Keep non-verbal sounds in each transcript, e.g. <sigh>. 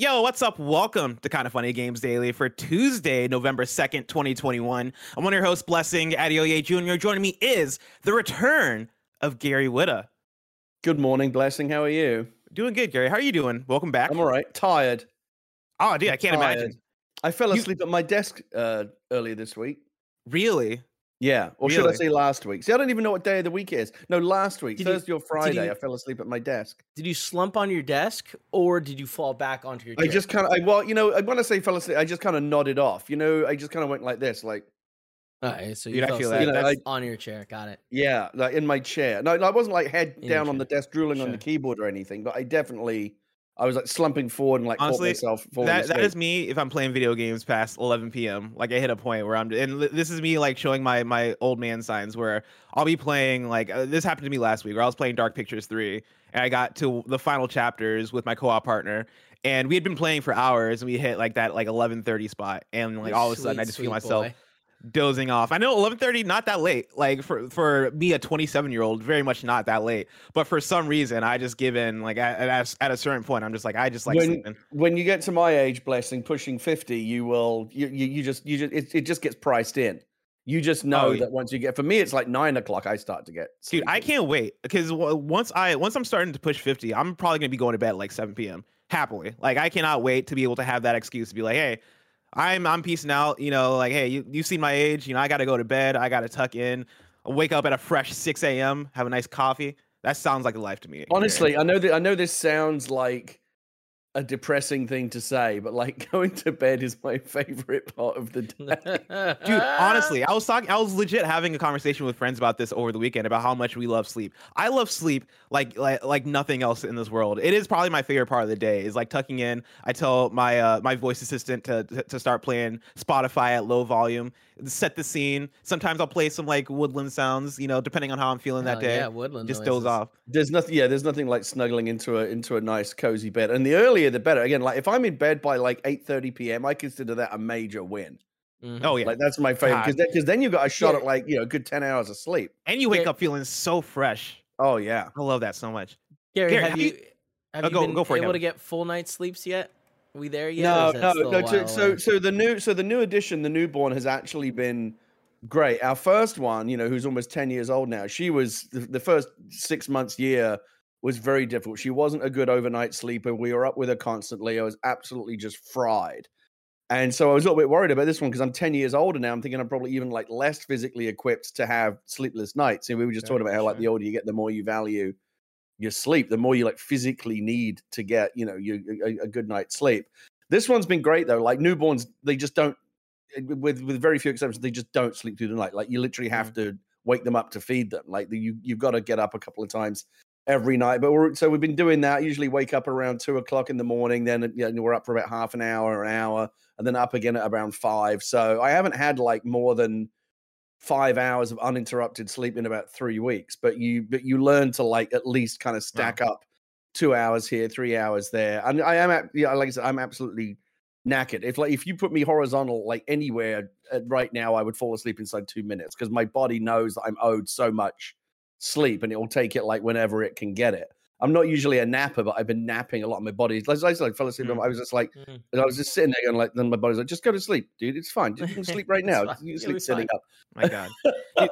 Yo, what's up? Welcome to Kind of Funny Games Daily for Tuesday, November 2nd, 2021. I'm one of your hosts, Blessing Adeoye Jr. Joining me is the return of Gary Whitta. Good morning, Blessing. How are you? Doing good, Gary. How are you doing? Welcome back. I'm all right. Tired. Oh, dude, I can't Tired. imagine. I fell You- asleep at my desk uh, earlier this week. Really? Yeah, or should I say last week? See, I don't even know what day of the week it is. No, last week, Did you- Thursday or Friday, you- I fell asleep at my desk. Did you slump on your desk or did you fall back onto your I chair? just kind of, I, well, you know, when I say fell asleep, I just kind of nodded off. You know, I just kind of went like this, like, All right, so you I fell asleep that. You know, I- on your chair. Got it. yeah, like in my chair. No, I wasn't like head In down on the desk, drooling on the keyboard or anything, but I definitely, I was like slumping forward and like Honestly, myself falling That, that asleep. is me if I'm playing video games past 11 p.m. Like I hit a point where I'm, and this is me like showing my my old man signs where I'll be playing like uh, this happened to me last week where I was playing Dark Pictures 3 and I got to the final chapters with my co-op partner and we had been playing for hours and we hit like that like 11:30 spot and like all of a sudden I just feel myself boy. Dozing off. I know 11:30 not that late. Like for for me a 27 year old, very much not that late. But for some reason, I just give in. Like at, at, a- at a certain point, I'm just like I just like when, sleeping. when you get to my age, blessing, pushing fifty, you will you you, you just you just it, it just gets priced in. You just know Oh, yeah. that once you get for me, it's like nine o'clock. I start to get Dude, I can't wait because once I once I'm starting to push 50, I'm probably gonna be going to bed at like 7 p.m. happily. Like I cannot wait to be able to have that excuse to be like, hey, I'm I'm peacing out. You know, like hey, you you seen my age. You know, I got to go to bed. I got to tuck in. I'll wake up at a fresh 6 a.m. Have a nice coffee. That sounds like a life to me. Honestly, I know that I know this sounds like a depressing thing to say, but like <laughs> going to bed is my favorite part of the day. <laughs> Dude, honestly, I was talking, I was legit having a conversation with friends about this over the weekend about how much we love sleep. I love sleep like like like nothing else in this world. It is probably my favorite part of the day. Is like tucking in. I tell my uh my voice assistant to to- to start playing Spotify at low volume, set the scene. Sometimes I'll play some like woodland sounds, you know, depending on how I'm feeling that Hell day. Yeah, woodland. Just doze off. There's nothing. Yeah, there's nothing like snuggling into a into a nice cozy bed. And the earlier the better. Again, like if I'm in bed by like eight thirty p.m., I consider that a major win. Mhm. Oh yeah, Like that's my favorite because because then, you got a shot Yeah. at like you know a good ten hours of sleep. and you wake Yeah. up feeling so fresh. Oh yeah. I love that so much. Gary, Gary, have have you you- have Oh, you go- been go for it, able Kevin. to get full night sleeps yet? Are we there yet? No, or is that no, no. So, so, so the new, so the new edition, the newborn, has actually been great. Our first one, you know, who's almost ten years old now, she was the, the first six months year was very difficult. She wasn't a good overnight sleeper. We were up with her constantly. I was absolutely just fried. And so I was a little bit worried about this one because I'm 10 years older now. I'm thinking I'm probably even like less physically equipped to have sleepless nights. And we were just Sure, talking about how like the older you get, the more you value your sleep, the more you like physically need to get, you know, you a, a good night's sleep. This one's been great though. Like newborns, they just don't eh, with with very few exceptions, they just don't sleep through the night. Like you literally have to wake them up to feed them. Like the, you you've got to get up a couple of times every night. But we're so we've been doing that. Usually wake up around two o'clock in the morning. Then you know, we're up for about half an hour, or an hour, and then up again at around five. So I haven't had like more than five hours of uninterrupted sleep in about three weeks. But you but you learn to like at least kind of stack up two hours here, three hours there. And I am at yeah, like I said, I'm absolutely knackered. If like if you put me horizontal like anywhere right now, I would fall asleep inside two minutes because my body knows that I'm owed so much sleep, and it will take it like whenever it can get it. I'm not usually a napper, but I've been napping a lot. Of my body, like I said, I fell asleep. I was just like, Mhm. I was just sitting there, and like, then my body's like, just go to sleep, dude. It's fine. You can sleep right <laughs> now. You sleep sitting fine. up. My God.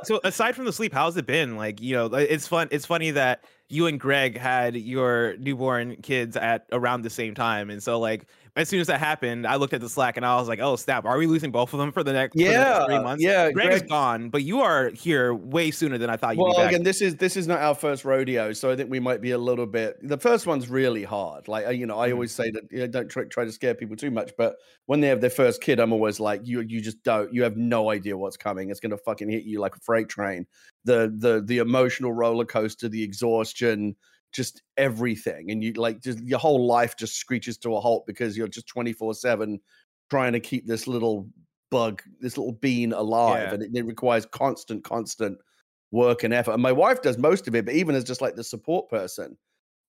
So aside from the sleep, how's it been? Like, you know, it's fun. It's funny that you and Greg had your newborn kids at around the same time, and so like as soon as that happened, I looked at the Slack and I was like, "Oh snap! Are we losing both of them for the next, for the next three months?" yeah, Greg, is gone, but you are here way sooner than I thought you'd Well, be back. again, this is this is not our first rodeo, so I think we might be a little bit. The first one's really hard. Like you know, I Mhm. always say that you know, don't try, try to scare people too much, but when they have their first kid, I'm always like, you you just don't. You have no idea what's coming. It's gonna fucking hit you like a freight train. The the the emotional roller coaster, the exhaustion, just everything, and you like just your whole life just screeches to a halt because you're just 24 seven trying to keep this little bug, this little bean alive, Yeah. and it, it requires constant, constant work and effort. And my wife does most of it, but even as just like the support person,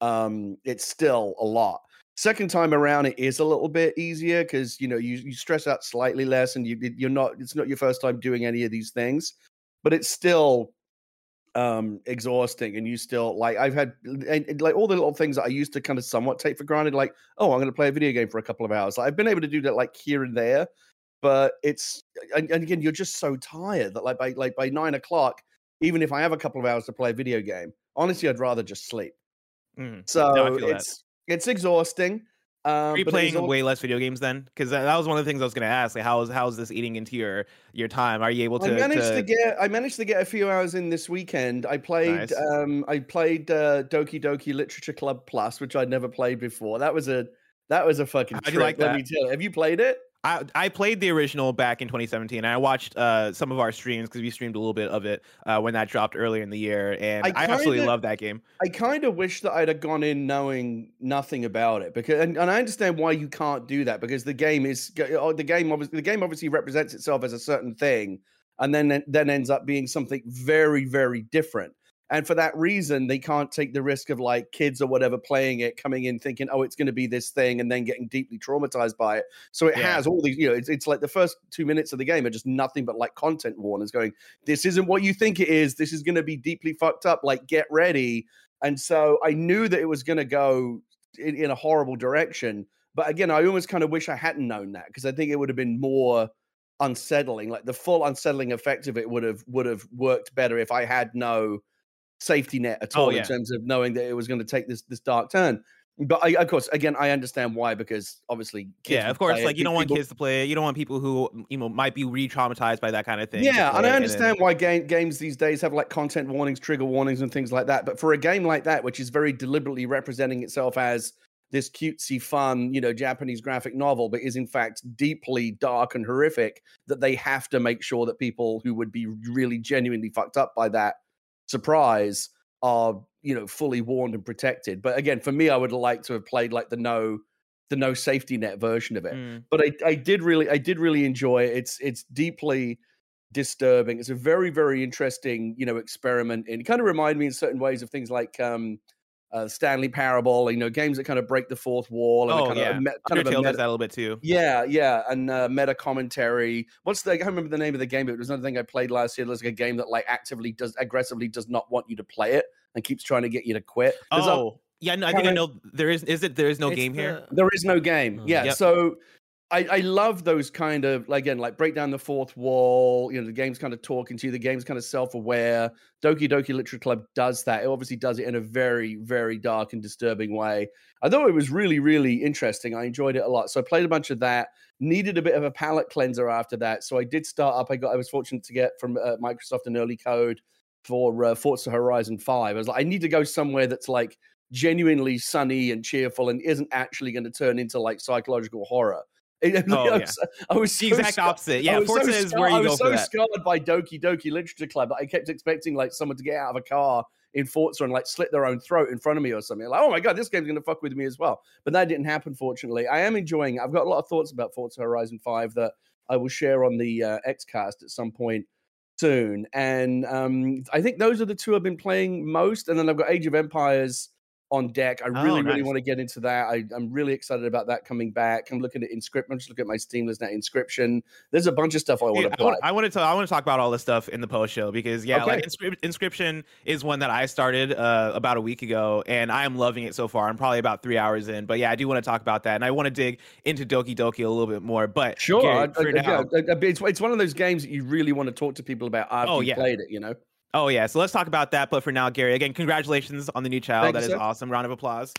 um, it's still a lot. Second time around, it is a little bit easier because you know you you stress out slightly less, and you you're not. It's not your first time doing any of these things, but it's still um exhausting and you still like i've had and- and, like all the little things that i used to kind of somewhat take for granted like oh i'm going to play a video game for a couple of hours like, i've been able to do that like here and there but it's and, and again you're just so tired that like by like by nine o'clock even if i have a couple of hours to play a video game honestly i'd rather just sleep Mhm. so I feel that. it's it's exhausting um Are you but it is playing way less video games then? Because that, that was one of the things I was going to ask. Like, how is how is this eating into your your time? Are you able to? I managed to, to- get I managed to get a few hours in this weekend. I played Nice. um I played uh, Doki Doki Literature Club Plus, which I'd never played before. That was a that was a fucking How'd you like let that? me tell you. Have you played it? I, I played the original back in 2017 and I watched uh, some of our streams because we streamed a little bit of it uh, when that dropped earlier in the year and I I, absolutely kinda- love that game. I kind of wish that I'd have gone in knowing nothing about it because, and, and I understand why you can't do that because the game is oh, the game obviously the game obviously represents itself as a certain thing, and then then ends up being something very very different. And for that reason, they can't take the risk of like kids or whatever playing it, coming in thinking, oh, it's going to be this thing, and then getting deeply traumatized by it. So it Yeah. has all these, you know, it's, it's like the first two minutes of the game are just nothing but like content warnings going, this isn't what you think it is. This is going to be deeply fucked up. Like, get ready. And so I knew that it was going to go in, in a horrible direction. But again, I almost kind of wish I hadn't known that because I think it would have been more unsettling. Like the full unsettling effect of it would have would have worked better if I had no safety net at Oh, all yeah. in terms of knowing that it was going to take this this dark turn. But I, of course, again, I understand why because obviously, kids yeah, of course. Like you don't want kids to play it. You don't want people who you know might be re-traumatized by that kind of thing. Yeah, and I understand why game, games these days have like content warnings, trigger warnings, and things like that. But for a game like that, which is very deliberately representing itself as this cutesy, fun, you know, Japanese graphic novel, but is in fact deeply dark and horrific, that they have to make sure that people who would be really genuinely fucked up by that surprise are, you know, fully warned and protected. But again, for me, I would like to have played like the no, the no safety net version of it Mm. but I, I did really I did really enjoy it. It's it's deeply disturbing. It's a very very interesting you know experiment, and it kind of reminded me in certain ways of things like um, uh, Stanley Parable. You know, games that kind of break the fourth wall and Oh, kind yeah. of a me- kind of a Undertale does that a little bit too. yeah yeah and uh, meta commentary. What's the I can't remember the name of the game, but it was another thing I played last year. It was like a game that like actively does aggressively does not want you to play it and keeps trying to get you to quit. There's a- Oh, yeah. No, I think I know. There is. Is it? There is no It's game here. There is no game. Oh. Yeah. Yep. So I, I love those kind of like, again, like break down the fourth wall. You know, the game's kind of talking to you. The game's kind of self-aware. Doki Doki Literature Club does that. It obviously does it in a very, very dark and disturbing way. I thought it was really, really interesting. I enjoyed it a lot. So I played a bunch of that. Needed a bit of a palate cleanser after that. So I did start up. I got. I was fortunate to get from uh, Microsoft an early code for uh, Forza Horizon Five. I was like, I need to go somewhere that's like genuinely sunny and cheerful and isn't actually going to turn into like psychological horror. It- <laughs> Oh, I, yeah. was, I was The so exact scar- opposite. Yeah, was so is where you I go was for so that. scarred by Doki Doki Literature Club that I kept expecting like someone to get out of a car in Forza and like slit their own throat in front of me or something. Like, oh my god, this game's gonna fuck with me as well. But that didn't happen, fortunately. I am enjoying it. I've got a lot of thoughts about Forza Horizon 5 that I will share on the uh, Xcast at some point soon. And um, I think those are the two I've been playing most. And then I've got Age of Empires on deck. I really, Oh, really want to get into that. I, I'm really excited about that coming back. I'm looking at Inscription. I'm just looking at my Steam list now. Inscription. There's a bunch of stuff I want Dude, to I want, I want to I want to talk about all this stuff in the post show because yeah, like Okay. Inscrip- Inscription is one that I started uh, about a week ago and I am loving it so far. I'm probably about three hours in, but yeah, I do want to talk about that and I want to dig into Doki Doki a little bit more. But Sure. Gary, I- I- now- yeah, it's, it's one of those games that you really want to talk to people about after Oh, you yeah. played it, you know? Oh yeah, so let's talk about that. But for now, Gary, again, congratulations on the new child. Thank That is sir. awesome. Round of applause.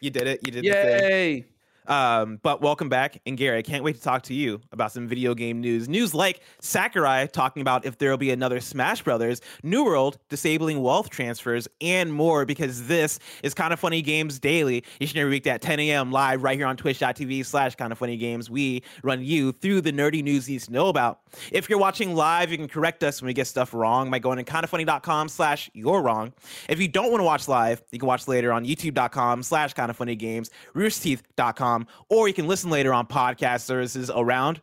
You did it. You did the thing. Um, but welcome back. And Gary, I can't wait to talk to you about some video game news. News like Sakurai talking about if there will be another Smash Brothers, New World disabling wealth transfers, and more, because this is Kind of Funny Games Daily, each and every week at 10 a.m. live right here on twitch.tv slash kind of funny games. We run you through the nerdy news you need to know about. If you're watching live, you can correct us when we get stuff wrong by going to kindoffunny.com slash you're wrong. If you don't want to watch live, you can watch later on youtube.com slash kind of funny games, roosterteeth.com, or you can listen later on podcast services around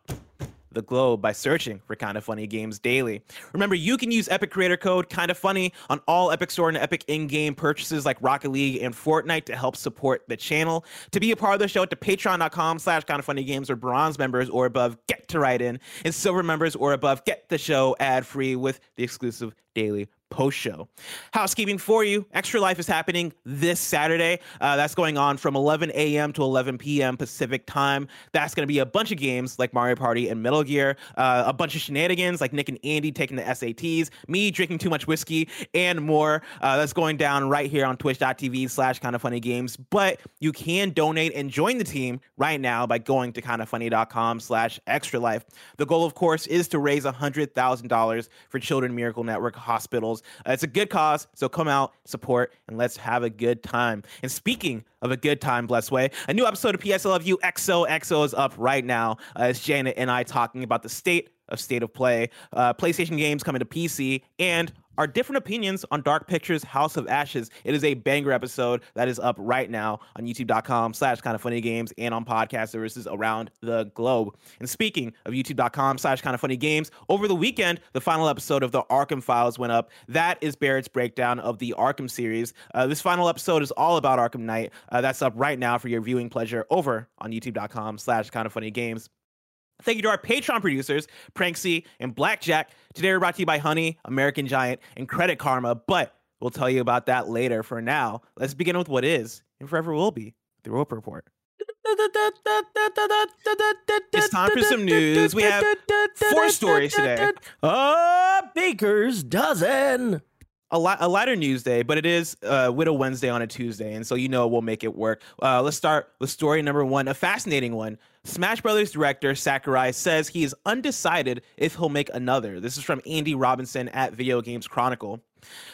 the globe by searching for Kind of Funny Games Daily. Remember, you can use Epic Creator Code Kind of Funny on all Epic Store and Epic in-game purchases like Rocket League and Fortnite to help support the channel. To be a part of the show, to patreon.com slash kind of funny games or bronze members or above, get to write in. And silver members or above, get the show ad-free with the exclusive daily post show. Housekeeping for you Extra Life is happening this Saturday. Uh, that's going on from 11 a.m. to 11 p.m. Pacific time. That's going to be a bunch of games like Mario Party and Metal Gear, uh, a bunch of shenanigans like Nick and Andy taking the SATs, me drinking too much whiskey, and more. Uh, that's going down right here on twitch.tv slash kind of funny games. But you can donate and join the team right now by going to kindoffunny.com slash extra life. The goal, of course, is to raise $100,000 for Children Miracle Network hospitals. Uh, it's a good cause, so come out, support, and let's have a good time. And speaking of a good time, blessed way, a new episode of PS Love You XOXO is up right now. Uh, it's Janet and I talking about the state of state of play, uh, PlayStation games coming to PC, and our different opinions on Dark Pictures House of Ashes. It is a banger episode that is up right now on youtube.com slash kind of funny games and on podcast services around the globe. And speaking of youtube.com slash kind of funny games, over the weekend, the final episode of the Arkham Files went up. That is Barrett's breakdown of the Arkham series. Uh, this final episode is all about Arkham Knight. Uh, that's up right now for your viewing pleasure over on youtube.com slash kind of funny games. Thank you to our Patreon producers, Pranksy and Blackjack. Today we're brought to you by Honey, American Giant, and Credit Karma, but we'll tell you about that later. For now, let's begin with what is and forever will be the Roper Report. It's time for some news. We have four stories today. A baker's dozen. a, li- a lighter news day, but it is uh, Widow Wednesday on a Tuesday, and so you know we'll make it work. Uh, let's start with story number one, a fascinating one. Smash Brothers director Sakurai says he is undecided if he'll make another. This is from Andy Robinson at Video Games Chronicle.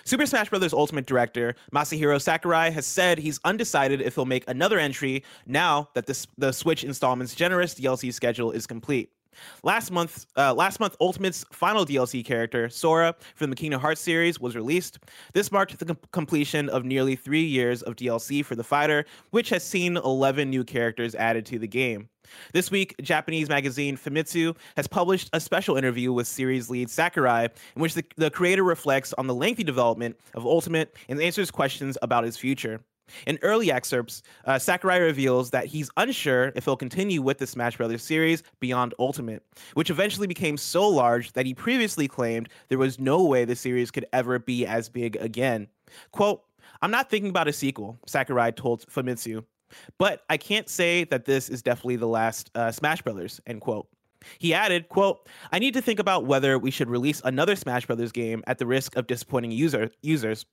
Super Smash Bros. Ultimate director Masahiro Sakurai has said he's undecided if he'll make another entry now that the, the Switch installment's generous DLC schedule is complete. Last month, uh, last month, Ultimate's final DLC character, Sora, from the Kingdom Hearts series, was released. This marked the com- completion of nearly three years of DLC for the fighter, which has seen 11 new characters added to the game. This week, Japanese magazine Famitsu has published a special interview with series lead Sakurai, in which the, the creator reflects on the lengthy development of Ultimate and answers questions about his future. In early excerpts, uh, Sakurai reveals that he's unsure if he'll continue with the Smash Brothers series beyond Ultimate, which eventually became so large that he previously claimed there was no way the series could ever be as big again. Quote, I'm not thinking about a sequel, Sakurai told Famitsu, but I can't say that this is definitely the last uh, Smash Brothers, end quote. He added, quote, I need to think about whether we should release another Smash Brothers game at the risk of disappointing user, users.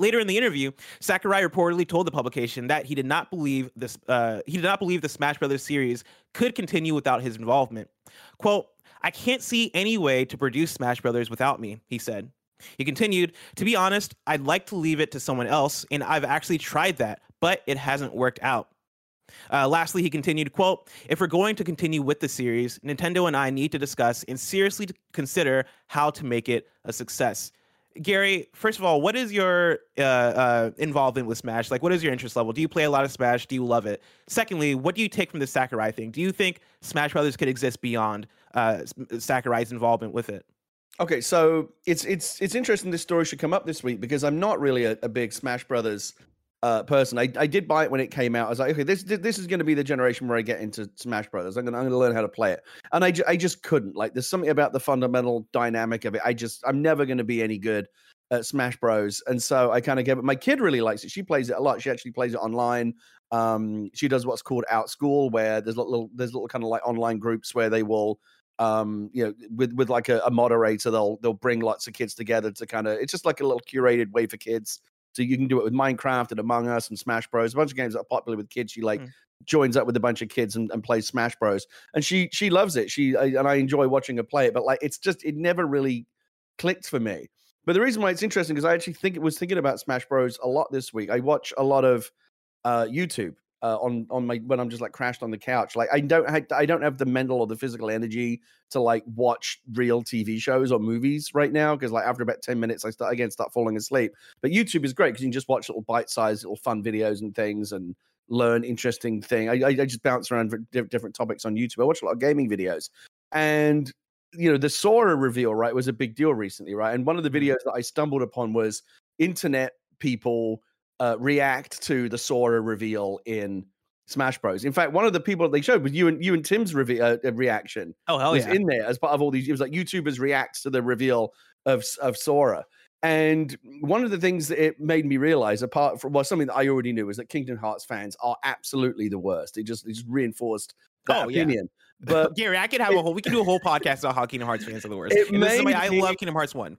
Later in the interview, Sakurai reportedly told the publication that he did not believe this. Uh, he did not believe the Smash Brothers series could continue without his involvement. "Quote: I can't see any way to produce Smash Brothers without me," he said. He continued, "To be honest, I'd like to leave it to someone else, and I've actually tried that, but it hasn't worked out." Uh, lastly, he continued, quote, if we're going to continue with the series, Nintendo and I need to discuss and seriously consider how to make it a success. Gary, first of all, what is your uh, uh, involvement with Smash? Like, what is your interest level? Do you play a lot of Smash? Do you love it? Secondly, what do you take from the Sakurai thing? Do you think Smash Brothers could exist beyond uh, Sakurai's involvement with it? Okay, so it's it's it's interesting this story should come up this week because I'm not really a, a big Smash Brothers uh, person. I, I did buy it when it came out. I was like, okay, this this is going to be the generation where I get into Smash Brothers. I'm going I'm going to learn how to play it, and I, ju- I just couldn't. Like, there's something about the fundamental dynamic of it. I just I'm never going to be any good at Smash Bros. And so I kind of gave it. My kid really likes it. She plays it a lot. She actually plays it online. Um, she does what's called Outschool, where there's little there's little kind of like online groups where they will um you know with with like a, a moderator they'll they'll bring lots of kids together to kind of it's just like a little curated way for kids so you can do it with Minecraft and Among Us and Smash Bros. A bunch of games that are popular with kids. She like Mm. joins up with a bunch of kids and, and plays Smash Bros. And she she loves it. She I, and I enjoy watching her play it. But like, it's just it never really clicked for me. But the reason why it's interesting is I actually think it was thinking about Smash Bros. a lot this week. I watch a lot of uh, YouTube uh, on on my when I'm just like crashed on the couch. Like I don't I, I don't have the mental or the physical energy to like watch real TV shows or movies right now because like after about ten minutes I start again start falling asleep. But YouTube is great because you can just watch little bite sized little fun videos and things and learn interesting thing. I, I, just bounce around for different topics on YouTube. I watch a lot of gaming videos and you know the Sora reveal right was a big deal recently right and one of the Mm-hmm. videos that I stumbled upon was internet people uh, react to the Sora reveal in Smash Bros. In fact, one of the people they showed was you and you and Tim's reve- uh, uh, reaction Oh hell was yeah! in there as part of all these. It was like YouTubers react to the reveal of of Sora. And one of the things that it made me realize, apart from well, something that I already knew, is that Kingdom Hearts fans are absolutely the worst. It just it just reinforced that Oh, yeah. opinion. <laughs> But Gary, I could have a whole. We can do a whole podcast about how Kingdom Hearts fans are the worst. It And this is made why I love Kingdom Hearts one.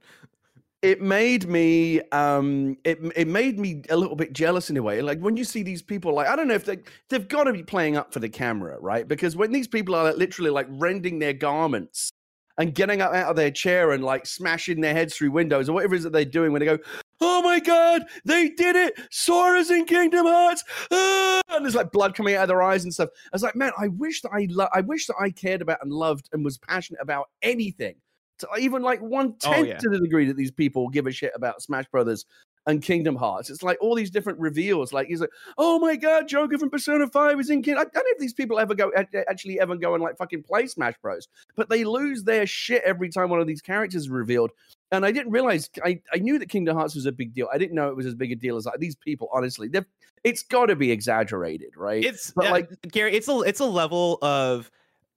It made me um it it made me a little bit jealous in a way. Like when you see these people like i don't know if they they've got to be playing up for the camera right? Because when these people are like, literally like rending their garments and getting up out of their chair and like smashing their heads through windows or whatever it is that they're doing when they go oh my god they did it! Sora's in kingdom hearts! Ah! and there's like blood coming out of their eyes and stuff. I was like man i wish that i lo- i wish that i cared about and loved and was passionate about anything Uh, even like one tenth Oh, yeah. to the degree that these people give a shit about Smash Brothers and Kingdom Hearts. It's like all these different reveals. Like he's like, oh my god, Joker from Persona Five is in. King-. I don't know if these people ever go actually ever go and like fucking play Smash Bros. But they lose their shit every time one of these characters is revealed. And I didn't realize I, I knew that Kingdom Hearts was a big deal. I didn't know it was as big a deal as like, these people. Honestly, it's got to be exaggerated, right? It's But, yeah, like- Gary. It's a it's a level of.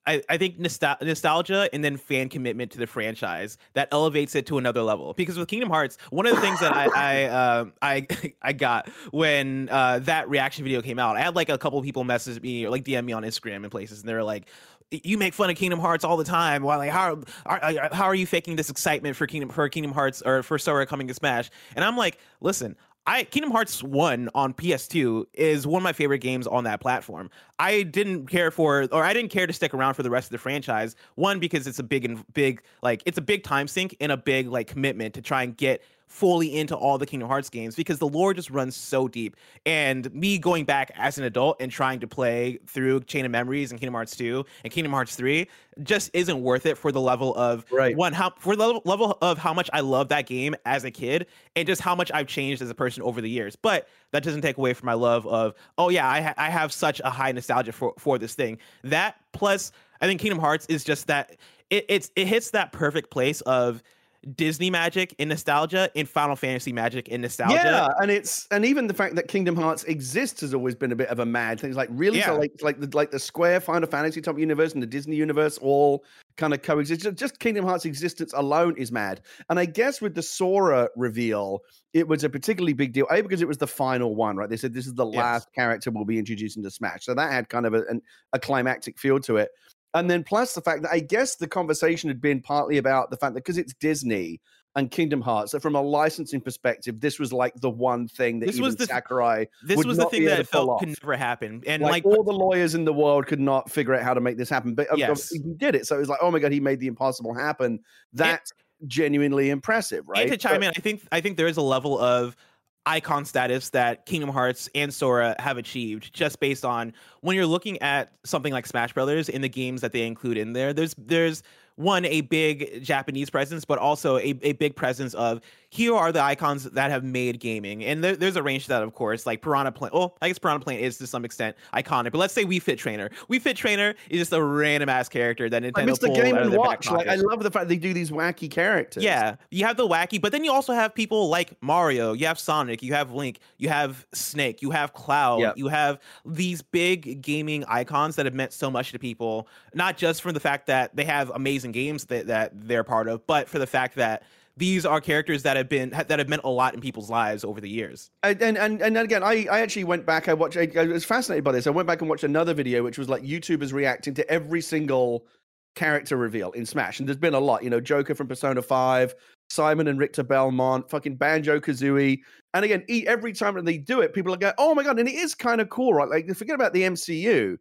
I, I think nostal- nostalgia and then fan commitment to the franchise that elevates it to another level. Because with Kingdom Hearts, one of the things that I I <laughs> um I <laughs> I got when uh, that reaction video came out, I had like a couple people message me or like DM me on Instagram and places, and they're like, "You make fun of Kingdom Hearts all the time. Why like how are, are how are you faking this excitement for Kingdom for Kingdom Hearts or for Sora coming to Smash?" And I'm like, "Listen, I Kingdom Hearts 1 on PS2 is one of my favorite games on that platform. I didn't care for or I didn't care to stick around for the rest of the franchise. One because it's a big and big like it's a big time sink and a big like commitment to try and get fully into all the Kingdom Hearts games because the lore just runs so deep. And me going back as an adult and trying to play through Chain of Memories and Kingdom Hearts 2 and Kingdom Hearts 3 just isn't worth it for the level of Right. one how for the level, level of how much I love that game as a kid and just how much I've changed as a person over the years. But that doesn't take away from my love of oh yeah, I ha- I have such a high nostalgia for for this thing. That plus I think Kingdom Hearts is just that it it's it hits that perfect place of Disney magic in nostalgia in Final Fantasy magic in nostalgia. Yeah, and it's and even the fact that Kingdom Hearts exists has always been a bit of a mad thing. It's like really, so like like the like the Square Final Fantasy type universe and the Disney universe all kind of coexist. Just- Just Kingdom Hearts' existence alone is mad. And I guess with the Sora reveal, it was a particularly big deal. A because it was the final one, right? They said this is the Yes. last character we'll be introducing to Smash, so that had kind of a, an, a climactic feel to it. And then plus the fact that I guess the conversation had been partly about the fact that because it's Disney and Kingdom Hearts, that from a licensing perspective, this was like the one thing that This even was the- Sakurai This was the thing that felt pull could never happen. And like, like, all the lawyers in the world could not figure out how to make this happen, but uh, of- Yes. he did it. So it was like, oh my god, he made the impossible happen. That's genuinely impressive, right? And to chime But- in, I think I think there is a level of icon status that Kingdom Hearts and Sora have achieved just based on when you're looking at something like Smash Brothers in the games that they include in there. There's there's one a big Japanese presence, but also a, a big presence of here are the icons that have made gaming, and there, there's a range to that, of course. Like Piranha Plant. Well, I guess Piranha Plant is to some extent iconic, but let's say Wii Fit Trainer. Wii Fit Trainer is just a random ass character that Nintendo Mr. pulled Game and Watch. Like I love the fact they do these wacky characters. Yeah, you have the wacky, but then you also have people like Mario, you have Sonic, you have Link, you have Snake, you have Cloud, Yep. you have these big gaming icons that have meant so much to people, not just from the fact that they have amazing games that, that they're part of, but for the fact that these are characters that have been that have meant a lot in people's lives over the years. And and and, and again, I, I actually went back. I watched. I, was fascinated by this. I went back and watched another video, which was like YouTubers reacting to every single character reveal in Smash, and there's been a lot. You know, Joker from Persona Five, Simon and Richter Belmont, fucking Banjo Kazooie, and again, every time that they do it, people are going, "Oh my god!" And it is kind of cool, right? Like, forget about the MCU.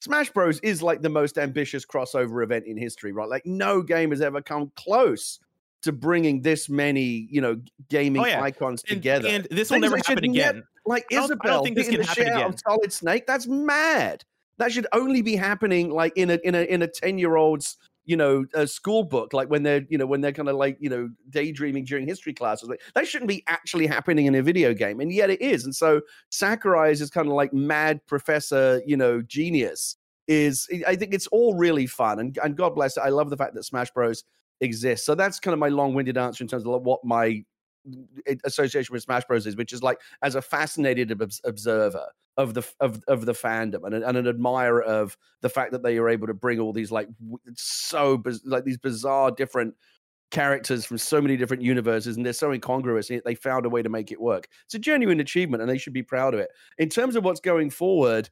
Smash Bros is like the most ambitious crossover event in history, right? Like, no game has ever come close to bringing this many, you know, gaming Oh, yeah. icons And, together. and this will Things never happen again. like I don't- I don't Isabelle think this beating can the happen again. of Solid Snake. That's mad. That should only be happening like in a in a in a ten year old's you know a school book, like when they're you know when they're kind of like you know daydreaming during history classes. Like, that shouldn't be actually happening in a video game, and yet it is. And so Sakurai is kind of like mad professor, you know, genius. Is I think it's all really fun, and and God bless it. I love the fact that Smash Bros exists. So that's kind of my long winded answer in terms of what my association with Smash Bros is, which is like as a fascinated obs- observer of the of of the fandom and, an- and an admirer of the fact that they are able to bring all these like so like these bizarre different characters from so many different universes and they're so incongruous and they found a way to make it work. It's a genuine achievement and they should be proud of it. In terms of what's going forward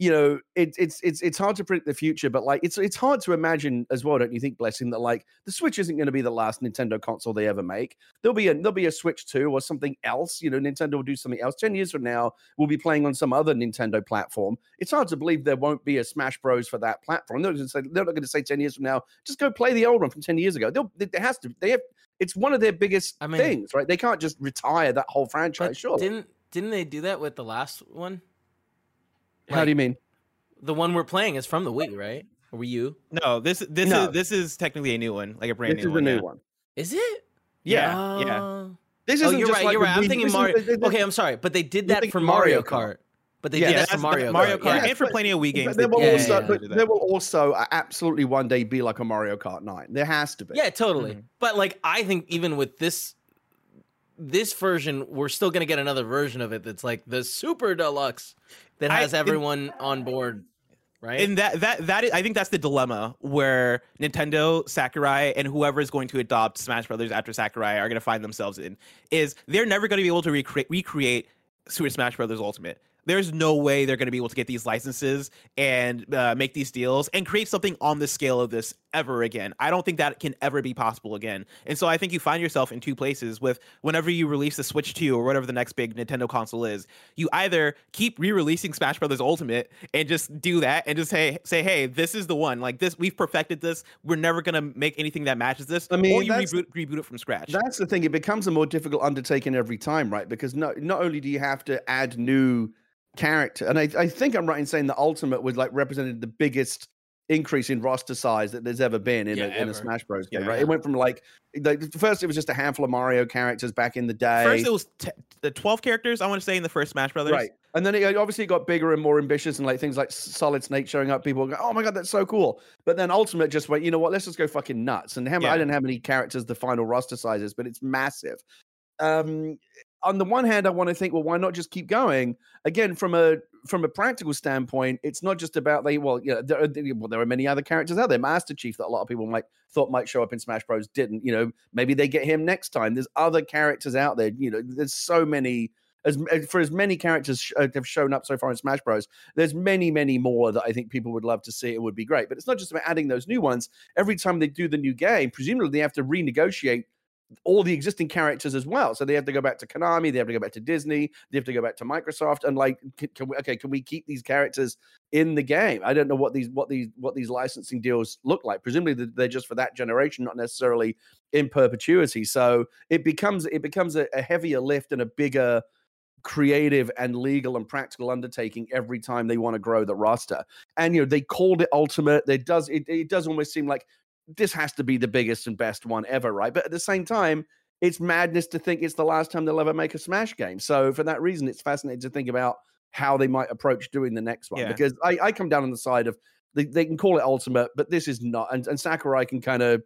you know, it, it's it's it's hard to predict the future, but like it's it's hard to imagine as well, don't you think, Blessing, that like the Switch isn't going to be the last Nintendo console they ever make. There'll be a there'll be a Switch two or something else. You know, Nintendo will do something else. Ten years from now, we'll be playing on some other Nintendo platform. It's hard to believe there won't be a Smash Bros for that platform. They're, say, they're not going to say ten years from now, just go play the old one from ten years ago. They'll, there has to. They have. It's one of their biggest I mean- things, right? They can't just retire that whole franchise. Sure. didn't didn't they do that with the last one? How do you mean? The one we're playing is from the Wii, right? Or Wii U? No, this this No. is this is technically a new one, like a brand This new is one. the new yeah. one. Is it? Yeah, yeah. Uh, This Oh, isn't you're just right. like you're the right. I'm thinking Mario. is- Okay, I'm sorry, but they did that for Mario Mario Kart. Kart. But they Yeah, did that for Mario Mario Kart. Kart, yeah. and for but- plenty of Wii games. There will Yeah, also, yeah, but there will also uh, absolutely one day be like a Mario Kart Nine. There has to be. Yeah, totally. Mhm. But like, I think even with this this version, we're still gonna get another version of it that's like the super deluxe that I- has it- everyone on board, right? And that that that is, I think that's the dilemma where Nintendo, Sakurai, and whoever is going to adopt Smash Brothers after Sakurai are going to find themselves in is they're never going to be able to recreate recreate Super Smash Brothers Ultimate. There's no way they're going to be able to get these licenses and uh, make these deals and create something on the scale of this ever again. I don't think that can ever be possible again. And so I think you find yourself in two places with whenever you release the Switch 2 or whatever the next big Nintendo console is, you either keep re-releasing Smash Brothers Ultimate and just do that and just say say hey, this is the one. Like this we've perfected this. We're never going to make anything that matches this. I mean, or you reboot, reboot it from scratch. That's the thing. It becomes a more difficult undertaking every time, right? Because not not only do you have to add new character, and I, I think I'm right in saying the Ultimate was like represented the biggest increase in roster size that there's ever been in, Yeah, a, in ever. a Smash Bros. game, Yeah, right? yeah. It went from like, like first it was just a handful of Mario characters back in the day. First it was t- the 12 characters I want to say in the first Smash Brothers. Right. And then it obviously got bigger and more ambitious, and like things like Solid Snake showing up, people go, "Oh my god, that's so cool!" But then Ultimate just went, you know what? Let's just go fucking nuts. And how. I don't know how many characters the final roster size is, but it's massive. Um, on the one hand, I want to think, well, why not just keep going? Again, from a from a practical standpoint, it's not just about they. Well, yeah, there are, well, there are many other characters out there. Master Chief that a lot of people might thought might show up in Smash Bros. Didn't. You know, maybe they get him next time. There's other characters out there. You know, there's so many as for as many characters sh- uh, have shown up so far in Smash Bros. There's many, many more that I think people would love to see. It would be great, but it's not just about adding those new ones. Every time they do the new game, presumably they have to renegotiate all the existing characters as well. So they have to go back to Konami, they have to go back to Disney, they have to go back to Microsoft, and like, can, can we, okay, can we keep these characters in the game? I don't know what these what these what these licensing deals look like. Presumably they're just for that generation, not necessarily in perpetuity. So it becomes it becomes a, a heavier lift and a bigger creative and legal and practical undertaking every time they want to grow the roster. And you know, they called it ultimate. It does it, it does almost seem like this has to be the biggest and best one ever, right? But at the same time, it's madness to think it's the last time they'll ever make a Smash game. So for that reason, it's fascinating to think about how they might approach doing the next one. Yeah. Because I, I come down on the side of they, they can call it ultimate, but this is not. And, and Sakurai can kind of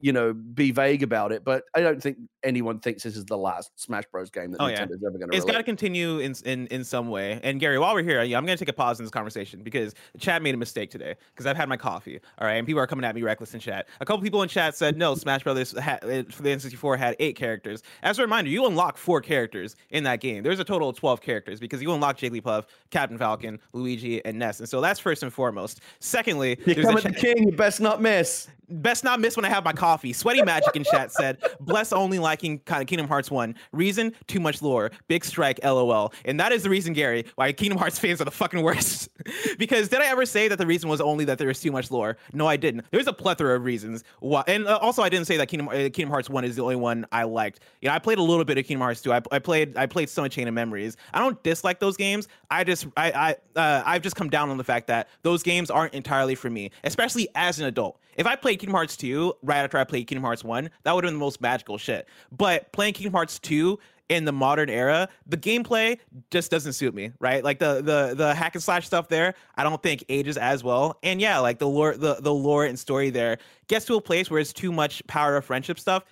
you know, be vague about it. But I don't think anyone thinks this is the last Smash Bros. game that Oh, yeah. Ever going to It's got to continue in, in in some way. And Gary, while we're here, I'm going to take a pause in this conversation because chat made a mistake today because I've had my coffee. All right, and people are coming at me reckless in chat. A couple people in chat said no, Smash Brothers ha- uh, for the N64 had eight characters. As a reminder, you unlock four characters in that game. There's a total of 12 characters because you unlock Jigglypuff, Captain Falcon, Luigi, and Ness. And so that's first and foremost. Secondly, You come a at the king, you best not miss. Best not miss when I have my coffee. Sweaty Magic in chat said, "Bless only liking kind of Kingdom Hearts one. Reason: too much lore. Big strike. LOL." And that is the reason, Gary, why Kingdom Hearts <laughs> fans are the fucking worst. <laughs> because did I ever say that the reason was only that there was too much lore? No, I didn't. There's a plethora of reasons. Why, and uh, also, I didn't say that Kingdom uh, Kingdom Hearts one is the only one I liked. You know, I played a little bit of Kingdom Hearts two. I, I played I played Summer Chain of Memories. I don't dislike those games. I just I I uh, I've just come down on the fact that those games aren't entirely for me, especially as an adult. If I played Kingdom Hearts 2 right after I played Kingdom Hearts 1, that would have been the most magical shit. But playing Kingdom Hearts 2 in the modern era, the gameplay just doesn't suit me, right? Like the the the hack and slash stuff there, I don't think ages as well. And yeah, like the lore the, the lore and story there gets to a place where it's too much power of friendship stuff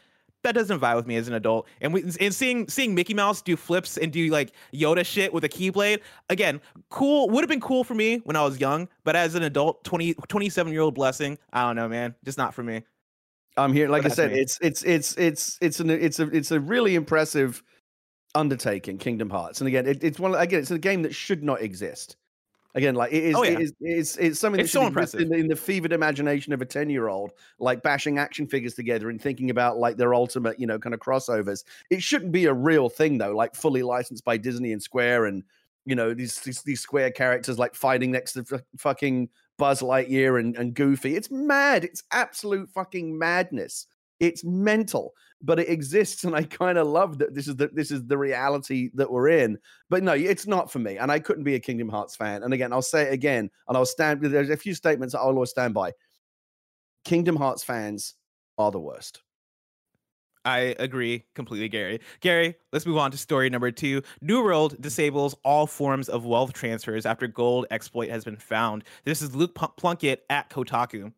that doesn't vibe with me as an adult. And we and seeing seeing Mickey Mouse do flips and do like Yoda shit with a keyblade, again, cool would have been cool for me when I was young, but as an adult, 20 27 year old blessing, I don't know, man. Just not for me. I'm here. Like I said, me. it's it's it's it's it's an it's a it's a really impressive undertaking, Kingdom Hearts. And again, it, it's one again, it's a game that should not exist. Again, like it is, Oh, yeah. it is it's it's something that should so exist in, the- in the fevered imagination of a 10 year old, like bashing action figures together and thinking about like their ultimate, you know, kind of crossovers. It shouldn't be a real thing though, like fully licensed by Disney and Square and you know, these these, these square characters like fighting next to f- fucking Buzz Lightyear and, and Goofy. It's mad. It's absolute fucking madness. It's mental, but it exists, and I kind of love that this is the this is the reality that we're in. But no, it's not for me, and I couldn't be a Kingdom Hearts fan. And again, I'll say it again, and I'll stand. There's a few statements I'll always stand by. Kingdom Hearts fans are the worst. I agree completely, Gary. Gary, let's move on to story number two. New World disables all forms of wealth transfers after gold exploit has been found. This is Luke Plunkett at Kotaku.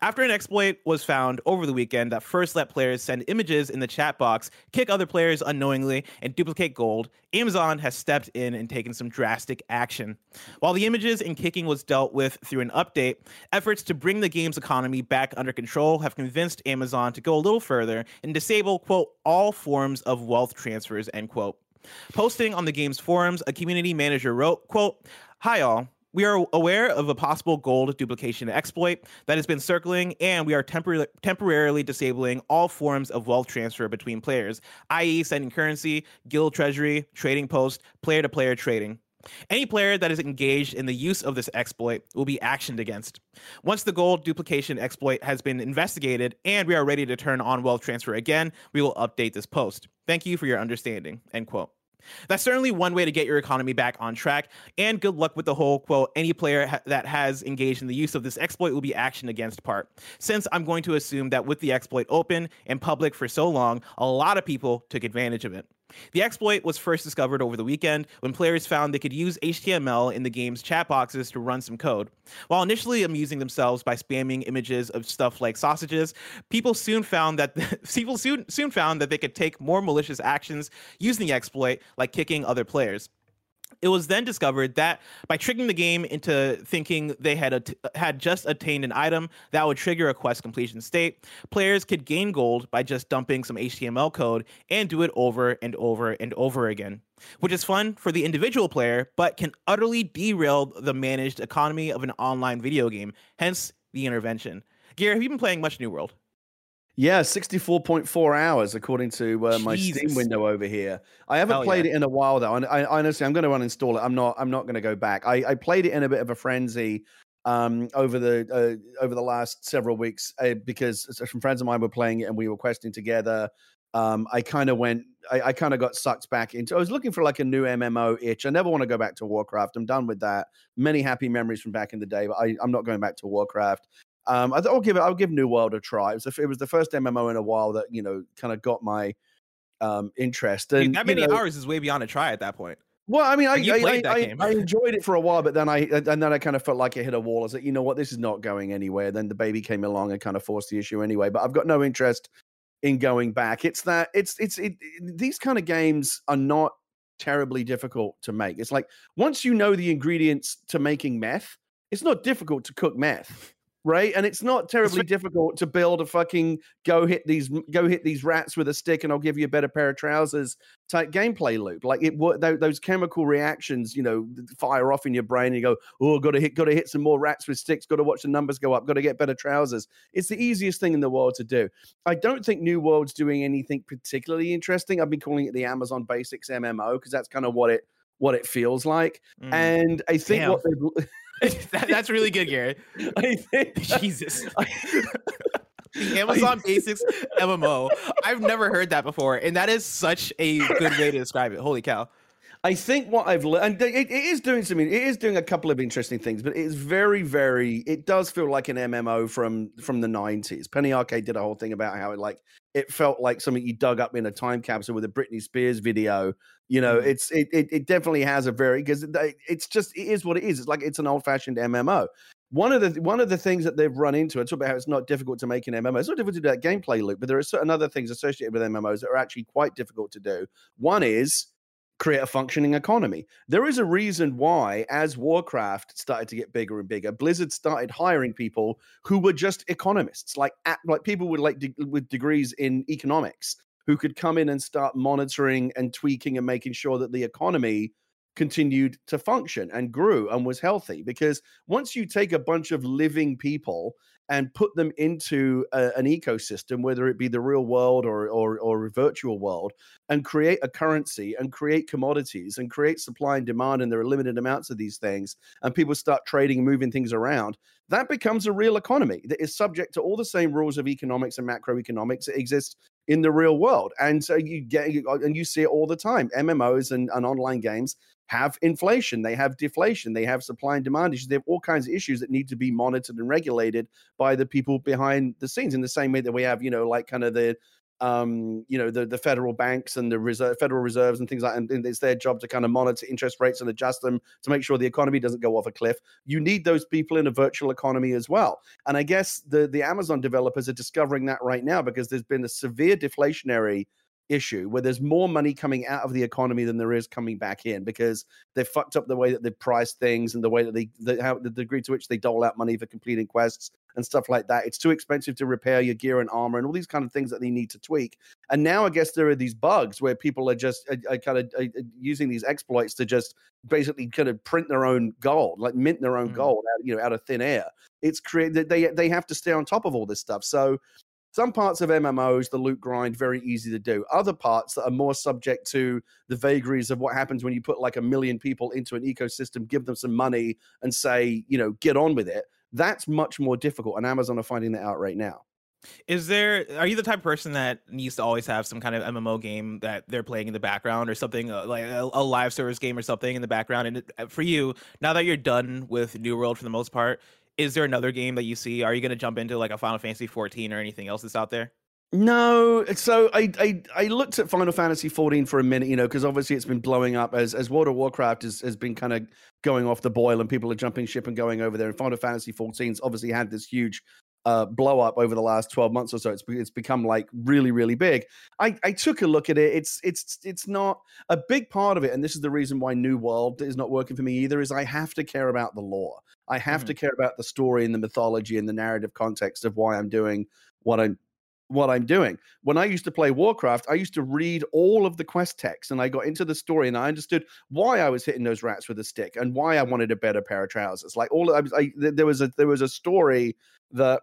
After an exploit was found over the weekend that first let players send images in the chat box, kick other players unknowingly, and duplicate gold, Amazon has stepped in and taken some drastic action. While the images and kicking was dealt with through an update, efforts to bring the game's economy back under control have convinced Amazon to go a little further and disable, quote, all forms of wealth transfers, end quote. Posting on the game's forums, a community manager wrote, quote, Hi all. We are aware of a possible gold duplication exploit that has been circling, and we are tempor- temporarily disabling all forms of wealth transfer between players, i.e., sending currency, guild treasury, trading post, player to player trading. Any player that is engaged in the use of this exploit will be actioned against. Once the gold duplication exploit has been investigated and we are ready to turn on wealth transfer again, we will update this post. Thank you for your understanding. End quote. That's certainly one way to get your economy back on track. And good luck with the whole quote, any player ha- that has engaged in the use of this exploit will be actioned against part. Since I'm going to assume that with the exploit open and public for so long, a lot of people took advantage of it. The exploit was first discovered over the weekend when players found they could use HTML in the game's chat boxes to run some code. While initially amusing themselves by spamming images of stuff like sausages, people soon found that <laughs> people soon soon found that they could take more malicious actions using the exploit, like kicking other players. It was then discovered that by tricking the game into thinking they had at- had just attained an item that would trigger a quest completion state, players could gain gold by just dumping some HTML code and do it over and over and over again, which is fun for the individual player, but can utterly derail the managed economy of an online video game. Hence the intervention. Gary, have you been playing much New World? Yeah, 64.4 hours according to uh, my Steam window over here. I haven't Hell played yeah. it in a while though. And I, honestly, I'm going to uninstall it. I'm not. I'm not going to go back. I, I played it in a bit of a frenzy um, over the uh, over the last several weeks uh, because some friends of mine were playing it and we were questing together. Um, I kind of went. I, I kind of got sucked back into. I was looking for like a new MMO itch. I never want to go back to Warcraft. I'm done with that. Many happy memories from back in the day, but I, I'm not going back to Warcraft. Um, I thought I'll give it. I'll give New World a try. It was the, it was the first MMO in a while that you know kind of got my um interest. Dude, And that you many know, hours is way beyond a try at that point. Well, I mean, I I, I, I. I enjoyed it for a while, but then I and then I kind of felt like it hit a wall. I was like, you know what, this is not going anywhere. Then the baby came along and kind of forced the issue anyway. But I've got no interest in going back. It's that it's it's it, it- these kind of games are not terribly difficult to make. It's like once you know the ingredients to making meth, it's not difficult to cook meth. Right, and it's not terribly difficult to build a fucking go hit these go hit these rats with a stick, and I'll give you a better pair of trousers type gameplay loop. Like it, those chemical reactions, you know, fire off in your brain. And you go, oh, got to hit, got to hit some more rats with sticks. Got to watch the numbers go up. Got to get better trousers. It's the easiest thing in the world to do. I don't think New World's doing anything particularly interesting. I've been calling it the Amazon Basics MMO because that's kind of what it what it feels like. Mm. And I think what they've, <laughs> <laughs> That- that's really good, Garrett. <laughs> I think Jesus. <laughs> the Amazon Basics MMO. I've never heard that before, and that is such a good way to describe it. Holy cow! I think what I've learned, and it, it is doing something. It is doing a couple of interesting things, but it's very, very. It does feel like an MMO from from the nineties. Penny Arcade did a whole thing about how it like it felt like something you dug up in a time capsule with a Britney Spears video. You know, Mhm. it's it, it it definitely has a very because it's just it is what it is. It's like it's an old fashioned MMO. One of the one of the things that they've run into, I talk about how it's not difficult to make an MMO. It's not difficult to do that gameplay loop, but there are certain other things associated with MMOs that are actually quite difficult to do. One is create a functioning economy. There is a reason why, as Warcraft started to get bigger and bigger, Blizzard started hiring people who were just economists, like at, like people with like de- with degrees in economics, who could come in and start monitoring and tweaking and making sure that the economy continued to function and grew and was healthy. Because once you take a bunch of living people and put them into a, an ecosystem, whether it be the real world or, or or a virtual world, and create a currency and create commodities and create supply and demand, and there are limited amounts of these things, and people start trading and moving things around, that becomes a real economy that is subject to all the same rules of economics and macroeconomics that exist in the real world. And so you get uh, and you see it all the time. MMOs and, and online games have inflation, they have deflation, they have supply and demand issues, they have all kinds of issues that need to be monitored and regulated by the people behind the scenes in the same way that we have, you know, like kind of the um, you know, the, the federal banks and the reserve, federal reserves and things like that. And it's their job to kind of monitor interest rates and adjust them to make sure the economy doesn't go off a cliff. You need those people in a virtual economy as well. And I guess the, the Amazon developers are discovering that right now because there's been a severe deflationary issue where there's more money coming out of the economy than there is coming back in because they've fucked up the way that they price things and the way that they the, how the degree to which they dole out money for completing quests and stuff like that. It's too expensive to repair your gear and armor and all these kind of things that they need to tweak. And now I guess there are these bugs where people are just uh, uh, kind of uh, using these exploits to just basically kind of print their own gold, like mint their own Mhm. gold out, you know, out of thin air. It's created they they have to stay on top of all this stuff. So some parts of MMOs, the loot grind, very easy to do. Other parts that are more subject to the vagaries of what happens when you put like a million people into an ecosystem, give them some money, and say, you know, get on with it. That's much more difficult, and Amazon are finding that out right now. Is there? Are you the type of person that needs to always have some kind of MMO game that they're playing in the background, or something uh, like a, a live service game or something in the background? And uh, for you, now that you're done with New World for the most part, is there another game that you see? Are you going to jump into like a Final Fantasy 14 or anything else that's out there? No, so I, I I looked at Final Fantasy 14 for a minute, you know, because obviously it's been blowing up as as World of Warcraft has, has been kind of going off the boil and people are jumping ship and going over there. And Final Fantasy 14's obviously had this huge uh, blow up over the last 12 months or so. It's it's become like really really big. I I took a look at it. It's it's it's not a big part of it, and this is the reason why New World is not working for me either. Is I have to care about the lore. I have to care about the story and the mythology and the narrative context of why I'm doing what I'm what I'm doing. When I used to play Warcraft, I used to read all of the quest text and I got into the story and I understood why I was hitting those rats with a stick and why I wanted a better pair of trousers. Like all I was, I, there was a there was a story that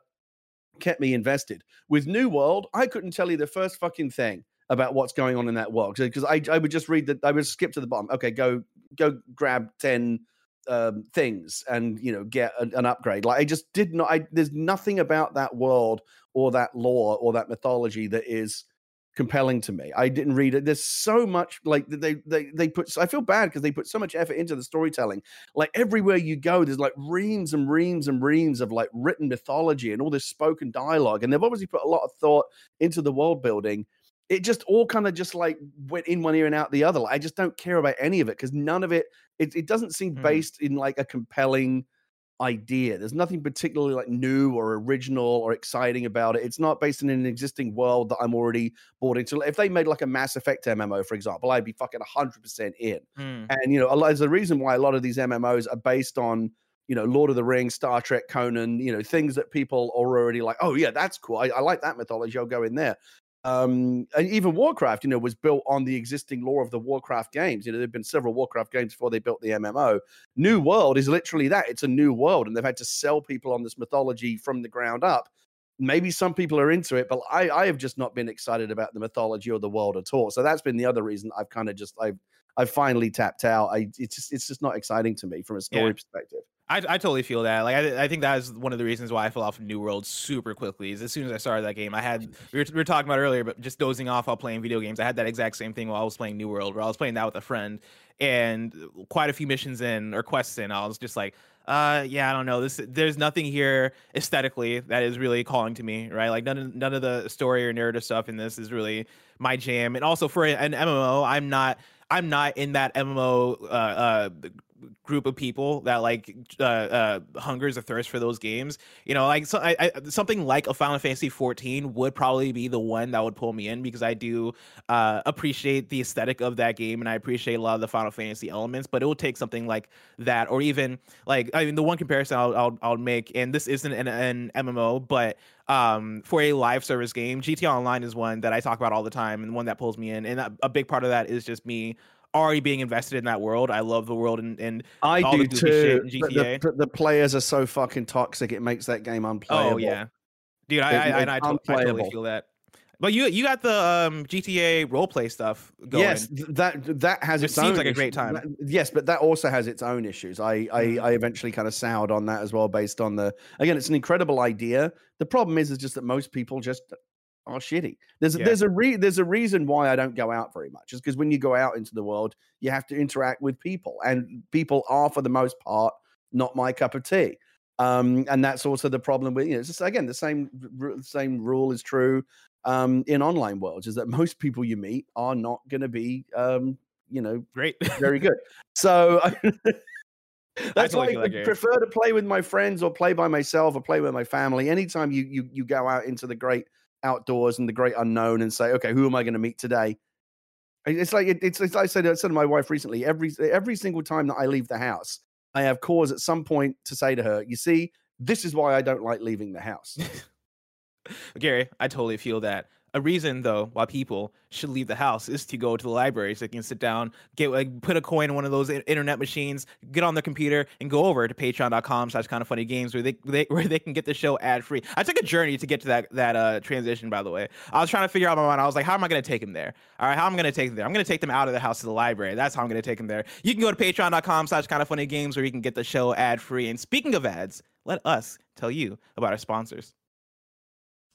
kept me invested. With New World, I couldn't tell you the first fucking thing about what's going on in that world because I I would just read that I would skip to the bottom. Okay, go go grab ten um, things and you know get an, an upgrade. Like I just did not. I there's nothing about that world or that lore or that mythology that is compelling to me. I didn't read it. There's so much like they they they put. I feel bad because they put so much effort into the storytelling. Like everywhere you go, there's like reams and reams and reams of like written mythology and all this spoken dialogue, and they've obviously put a lot of thought into the world building. it just all kind of just like went in one ear and out the other. Like, I just don't care about any of it because none of it, it, it doesn't seem Mhm. based in like a compelling idea. There's nothing particularly like new or original or exciting about it. It's not based in an existing world that I'm already bought into. If they made like a Mass Effect MMO, for example, I'd be fucking 100% in. Hmm. And you know, a lot, there's a reason why a lot of these MMOs are based on you know Lord of the Rings, Star Trek, Conan, you know, things that people are already like, oh yeah, that's cool. I, I like that mythology. I'll go in there. Um, and even Warcraft, you know, was built on the existing lore of the Warcraft games. You know, there've been several Warcraft games before they built the MMO. New World is literally that. It's a new world, and they've had to sell people on this mythology from the ground up. Maybe some people are into it, but I, I have just not been excited about the mythology or the world at all. So that's been the other reason I've kind of just I've I've finally tapped out. I it's just it's just not exciting to me from a story Yeah. perspective. I, I totally feel that. Like I, I think that is one of the reasons why I fell off of New World super quickly. Is as soon as I started that game, I had we were, we were talking about earlier, but just dozing off while playing video games. I had that exact same thing while I was playing New World, where I was playing that with a friend, and quite a few missions in or quests in, I was just like, uh, yeah, I don't know. This there's nothing here aesthetically that is really calling to me, right? Like none of none of the story or narrative stuff in this is really my jam. And also for an MMO, I'm not I'm not in that MMO uh, uh, group of people that like uh, uh, hungers a thirst for those games. You know, like so I, I, something like a Final Fantasy 14 would probably be the one that would pull me in because I do uh, appreciate the aesthetic of that game and I appreciate a lot of the Final Fantasy elements. But it will take something like that, or even like I mean, the one comparison I'll I'll, I'll make, and this isn't an, an MMO, but um, for a live service game, GTA Online is one that I talk about all the time and one that pulls me in. And a, a big part of that is just me already being invested in that world. I love the world and, and I all do the too. in GTA. The, the players are so fucking toxic; it makes that game unplayable. Oh yeah, dude, I It- I, I, I, I totally feel that. But you you got the um, GTA roleplay stuff going. Yes, that that has It its seems own like a great time. That- yes, but that also has its own issues. I, I Mhm. I eventually kind of soured on that as well, based on the again, it's an incredible idea. The problem is, is just that most people just are shitty. There's Yeah. there's a re- there's a reason why I don't go out very much. Is because when you go out into the world, you have to interact with people, and people are for the most part not my cup of tea. Um, and that's also the problem with you know, it's just again the same same rule is true um, in online worlds is that <laughs> most people you meet are not going to be um, you know Great. very <laughs> good. So <laughs> that's totally why I that, prefer to play with my friends or play by myself or play with my family. Anytime you you you go out into the great outdoors and the great unknown and say, okay, who am I going to meet today? It's like it- it's, it's like I said, I said to my wife recently. Every every single time that I leave the house, I have cause at some point to say to her, "You see, this is why I don't like leaving the house." <laughs> Gary, I totally feel that. A reason though why people should leave the house is to go to the library so they can sit down, get like put a coin in one of those internet machines, get on their computer, and go over to patreon.com slash kind of funny games where they, they <laughs> where they can get the show ad free. I took a journey to get to that that uh transition, by the way. I was trying to figure out my mind. I was like, how am I gonna take them there? All right, how am I gonna take them there? I'm gonna take them out of the house to the library. That's how I'm gonna take them there. You can go to patreon.com slash kind of funny games where you can get the show ad free. And speaking of ads, let us tell you about our sponsors.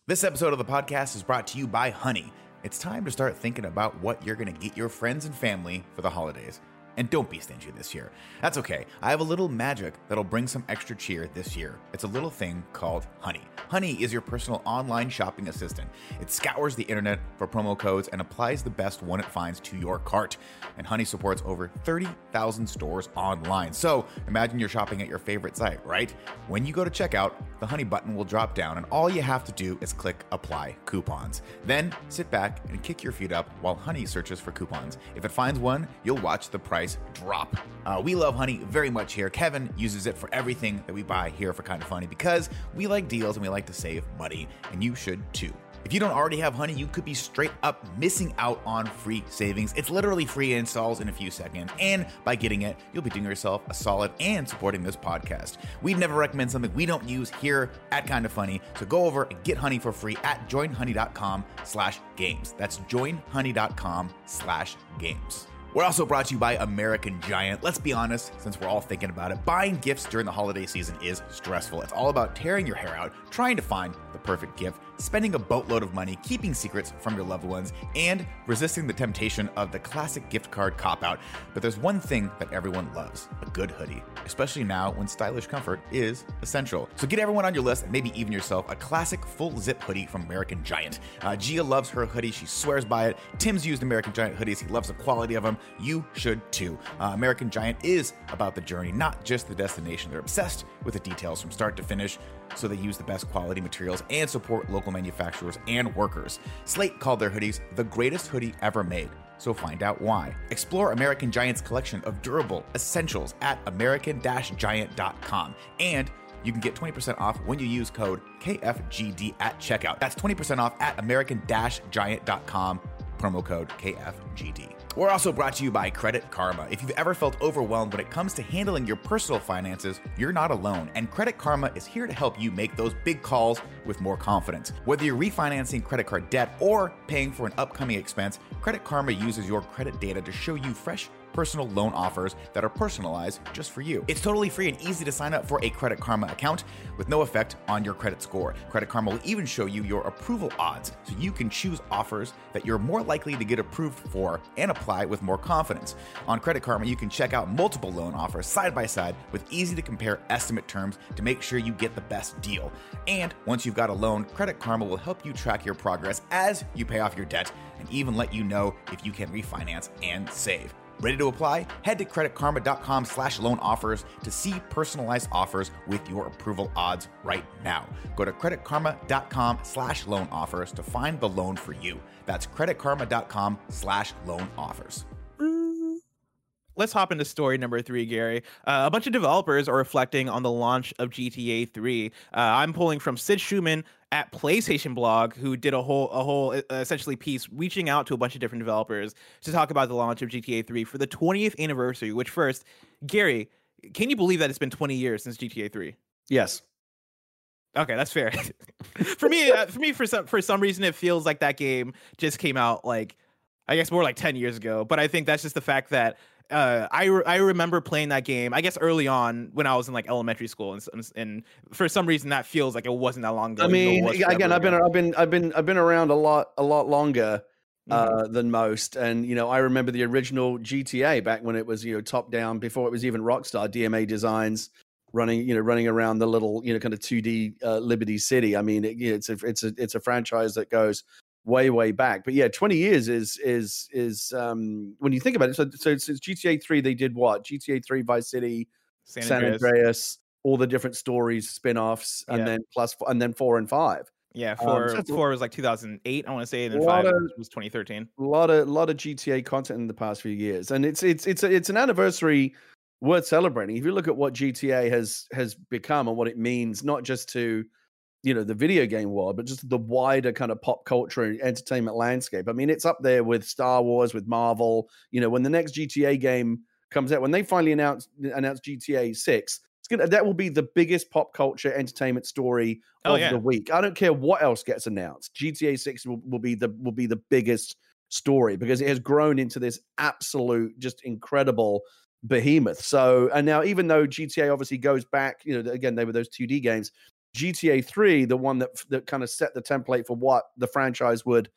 This episode of the podcast is brought to you by Honey. It's time to start thinking about what you're going to get your friends and family for the holidays. And don't be stingy this year. That's okay. I have a little magic that'll bring some extra cheer this year. It's a little thing called Honey. Honey is your personal online shopping assistant. It scours the internet for promo codes and applies the best one it finds to your cart. And Honey supports over 30,000 stores online. So imagine you're shopping at your favorite site, right? When you go to checkout, the Honey button will drop down, and all you have to do is click Apply Coupons. Then sit back and kick your feet up while Honey searches for coupons. If it finds one, you'll watch the price drop. Uh, we love Honey very much here. Kevin uses it for everything that we buy here for Kind of Funny because we like deals and we like to save money, and you should too. If you don't already have Honey, you could be straight up missing out on free savings. It's literally free installs in a few seconds, and by getting it, you'll be doing yourself a solid and supporting this podcast. We'd never recommend something we don't use here at Kind of Funny, so go over and get Honey for free at joinhoney.com slash games. That's joinhoney.com slash games. We're also brought to you by American Giant. Let's be honest, since we're all thinking about it, buying gifts during the holiday season is stressful. It's all about tearing your hair out, trying to find the perfect gift, spending a boatload of money, keeping secrets from your loved ones, and resisting the temptation of the classic gift card cop out. But there's one thing that everyone loves a good hoodie, especially now when stylish comfort is essential. So get everyone on your list and maybe even yourself a classic full zip hoodie from American Giant. Uh, Gia loves her hoodie, she swears by it. Tim's used American Giant hoodies, he loves the quality of them. You should too. Uh, American Giant is about the journey, not just the destination. They're obsessed with the details from start to finish, so they use the best quality materials and support local manufacturers and workers. Slate called their hoodies the greatest hoodie ever made. So find out why. Explore American Giant's collection of durable essentials at american-giant.com. And you can get 20% off when you use code KFGD at checkout. That's 20% off at american-giant.com, promo code KFGD. We're also brought to you by Credit Karma. If you've ever felt overwhelmed when it comes to handling your personal finances, you're not alone, and Credit Karma is here to help you make those big calls with more confidence. Whether you're refinancing credit card debt or paying for an upcoming expense, Credit Karma uses your credit data to show you fresh personal loan offers that are personalized just for you. It's totally free and easy to sign up for a Credit Karma account with no effect on your credit score. Credit Karma will even show you your approval odds so you can choose offers that you're more likely to get approved for and apply with more confidence. On Credit Karma, you can check out multiple loan offers side by side with easy to compare estimate terms to make sure you get the best deal. And once you've got a loan, Credit Karma will help you track your progress as you pay off your debt and even let you know if you can refinance and save. Ready to apply? Head to creditkarma.com slash loan offers to see personalized offers with your approval odds right now. Go to creditkarma.com slash loan offers to find the loan for you. That's creditkarma.com slash loan offers. Let's hop into story number three, Gary. Uh, a bunch of developers are reflecting on the launch of GTA 3. Uh, I'm pulling from Sid Shuman at PlayStation Blog, who did a whole a whole uh, essentially piece reaching out to a bunch of different developers to talk about the launch of GTA 3 for the 20th anniversary. Which first, Gary, can you believe that it's been 20 years since GTA 3? Yes. Okay, that's fair. <laughs> for me, uh, for me, for some for some reason, it feels like that game just came out like I guess more like 10 years ago. But I think that's just the fact that uh, I re- I remember playing that game. I guess early on when I was in like elementary school, and and for some reason that feels like it wasn't that long ago. I mean, again, I've been I've been I've been I've been around a lot a lot longer uh, mm-hmm. than most, and you know I remember the original GTA back when it was you know top down before it was even Rockstar DMA Designs running you know running around the little you know kind of 2D uh, Liberty City. I mean, it, it's a it's a it's a franchise that goes way way back. But yeah 20 years is is is um when you think about it so so since gta 3 they did what? Gta 3 vice city san andreas, san andreas. All the different stories spin-offs and yeah. then plus and then four and five. Yeah four um, so four was like 2008 i want to say and then five of, was 2013 a lot of lot of gta content in the past few years and it's it's it's a, it's an anniversary worth celebrating. If you look at what gta has has become and what it means not just to you know the video game world but just the wider kind of pop culture and entertainment landscape. I mean it's up there with star wars with marvel. You know when the next gta game comes out when they finally announce announce gta 6 it's gonna that will be the biggest pop culture entertainment story oh, of yeah. the week. I don't care what else gets announced. Gta 6 will, will be the will be the biggest story because it has grown into this absolute just incredible behemoth. So and now even though gta obviously goes back you know again they were those 2d games GTA 3, the one that that kind of set the template for what the franchise would,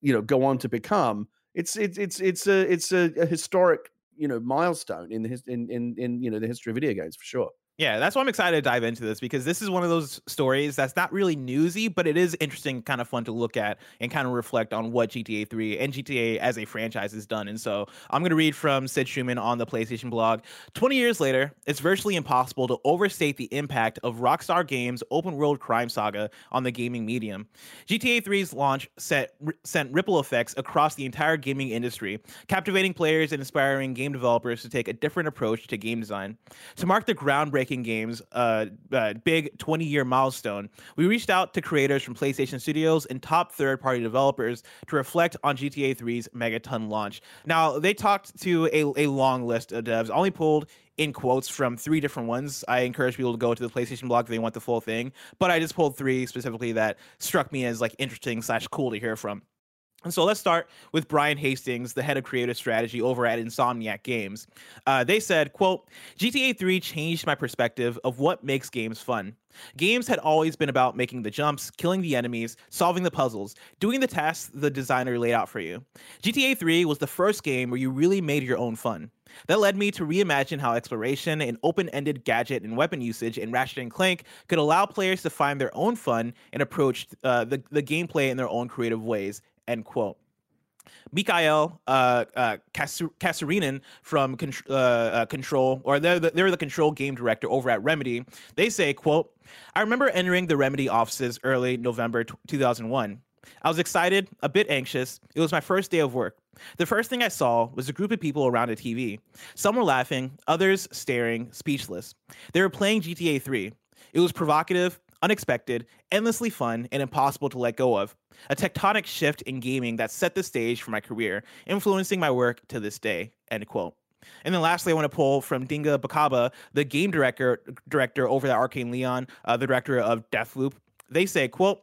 you know, go on to become. It's it's it's it's a it's a, a historic you know milestone in the in in in you know the history of video games for sure. Yeah, that's why I'm excited to dive into this because this is one of those stories that's not really newsy, but it is interesting, kind of fun to look at and kind of reflect on what GTA 3 and GTA as a franchise has done. And so I'm going to read from Sid Shuman on the PlayStation blog. 20 years later, it's virtually impossible to overstate the impact of Rockstar Games' open world crime saga on the gaming medium. GTA 3's launch set, sent ripple effects across the entire gaming industry, captivating players and inspiring game developers to take a different approach to game design. To mark the groundbreaking games, uh, uh, big 20 year milestone, we reached out to creators from PlayStation Studios and top third party developers to reflect on GTA 3's megaton launch. Now, they talked to a, a long list of devs, only pulled in quotes from three different ones. I encourage people to go to the PlayStation blog if they want the full thing, but I just pulled three specifically that struck me as like interesting slash cool to hear from. And so let's start with Brian Hastings, the head of creative strategy over at Insomniac Games. Uh, they said, quote, GTA 3 changed my perspective of what makes games fun. Games had always been about making the jumps, killing the enemies, solving the puzzles, doing the tasks the designer laid out for you. GTA 3 was the first game where you really made your own fun. That led me to reimagine how exploration and open-ended gadget and weapon usage in Ratchet and Clank could allow players to find their own fun and approach uh, the, the gameplay in their own creative ways End quote. Mikael uh, uh, from uh, uh, Control, or they're the, they're the Control game director over at Remedy. They say, "quote I remember entering the Remedy offices early November t- 2001. I was excited, a bit anxious. It was my first day of work. The first thing I saw was a group of people around a TV. Some were laughing, others staring, speechless. They were playing GTA 3. It was provocative, unexpected, endlessly fun, and impossible to let go of. A tectonic shift in gaming that set the stage for my career, influencing my work to this day. End quote. And then lastly, I want to pull from Dinga Bakaba, the game director director over at Arkane Lyon, uh, the director of Deathloop. They say, quote,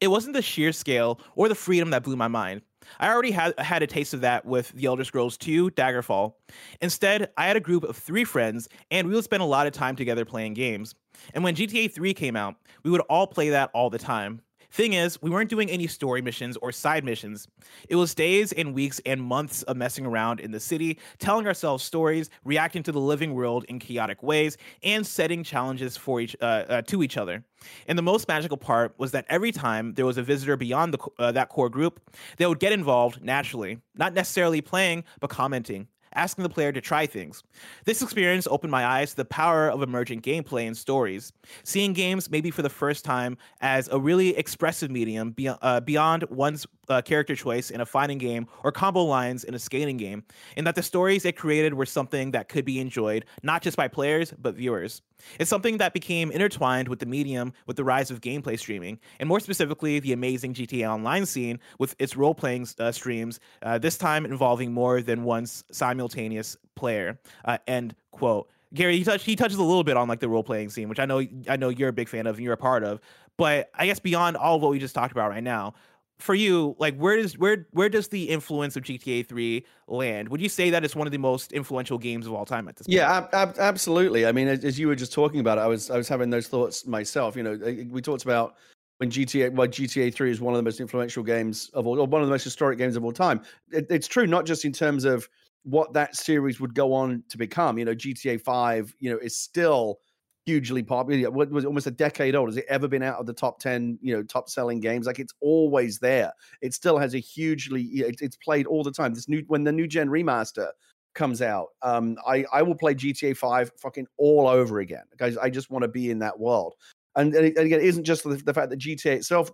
it wasn't the sheer scale or the freedom that blew my mind. I already had had a taste of that with The Elder Scrolls 2 Daggerfall. Instead, I had a group of three friends, and we would spend a lot of time together playing games. And when GTA 3 came out, we would all play that all the time. Thing is, we weren't doing any story missions or side missions. It was days and weeks and months of messing around in the city, telling ourselves stories, reacting to the living world in chaotic ways, and setting challenges for each uh, uh, to each other. And the most magical part was that every time there was a visitor beyond the, uh, that core group, they would get involved naturally, not necessarily playing, but commenting, asking the player to try things. This experience opened my eyes to the power of emergent gameplay and stories. Seeing games maybe for the first time as a really expressive medium beyond, uh, one's uh, character choice in a fighting game or combo lines in a skating game, and that the stories it created were something that could be enjoyed not just by players but viewers. It's something that became intertwined with the medium with the rise of gameplay streaming, and more specifically, the amazing GTA Online scene with its role playing uh, streams, uh, this time involving more than one simultaneous player. Uh, end quote. Gary, he, touch, he touches a little bit on like the role playing scene, which I know I know you're a big fan of and you're a part of. But I guess beyond all of what we just talked about right now, for you, like where does where where does the influence of GTA 3 land? Would you say that it's one of the most influential games of all time at this point? Yeah, ab- ab- absolutely. I mean, as, as, you were just talking about it, I was I was having those thoughts myself. You know, eh, eh, we talked about when GTA why GTA 3 is one of the most influential games of all or one of the most historic games of all time. It, it's true not just in terms of what that series would go on to become. You know, GTA 5, you know, is still hugely popular. What was it, almost a decade old? Has it ever been out of the top ten? You know, top selling games. Like it's always there. It still has a hugely. It's played all the time. This new when the new gen remaster comes out, um, I I will play GTA Five fucking all over again Guys, I just want to be in that world. And, and, it, and again, it isn't just the, the fact that GTA itself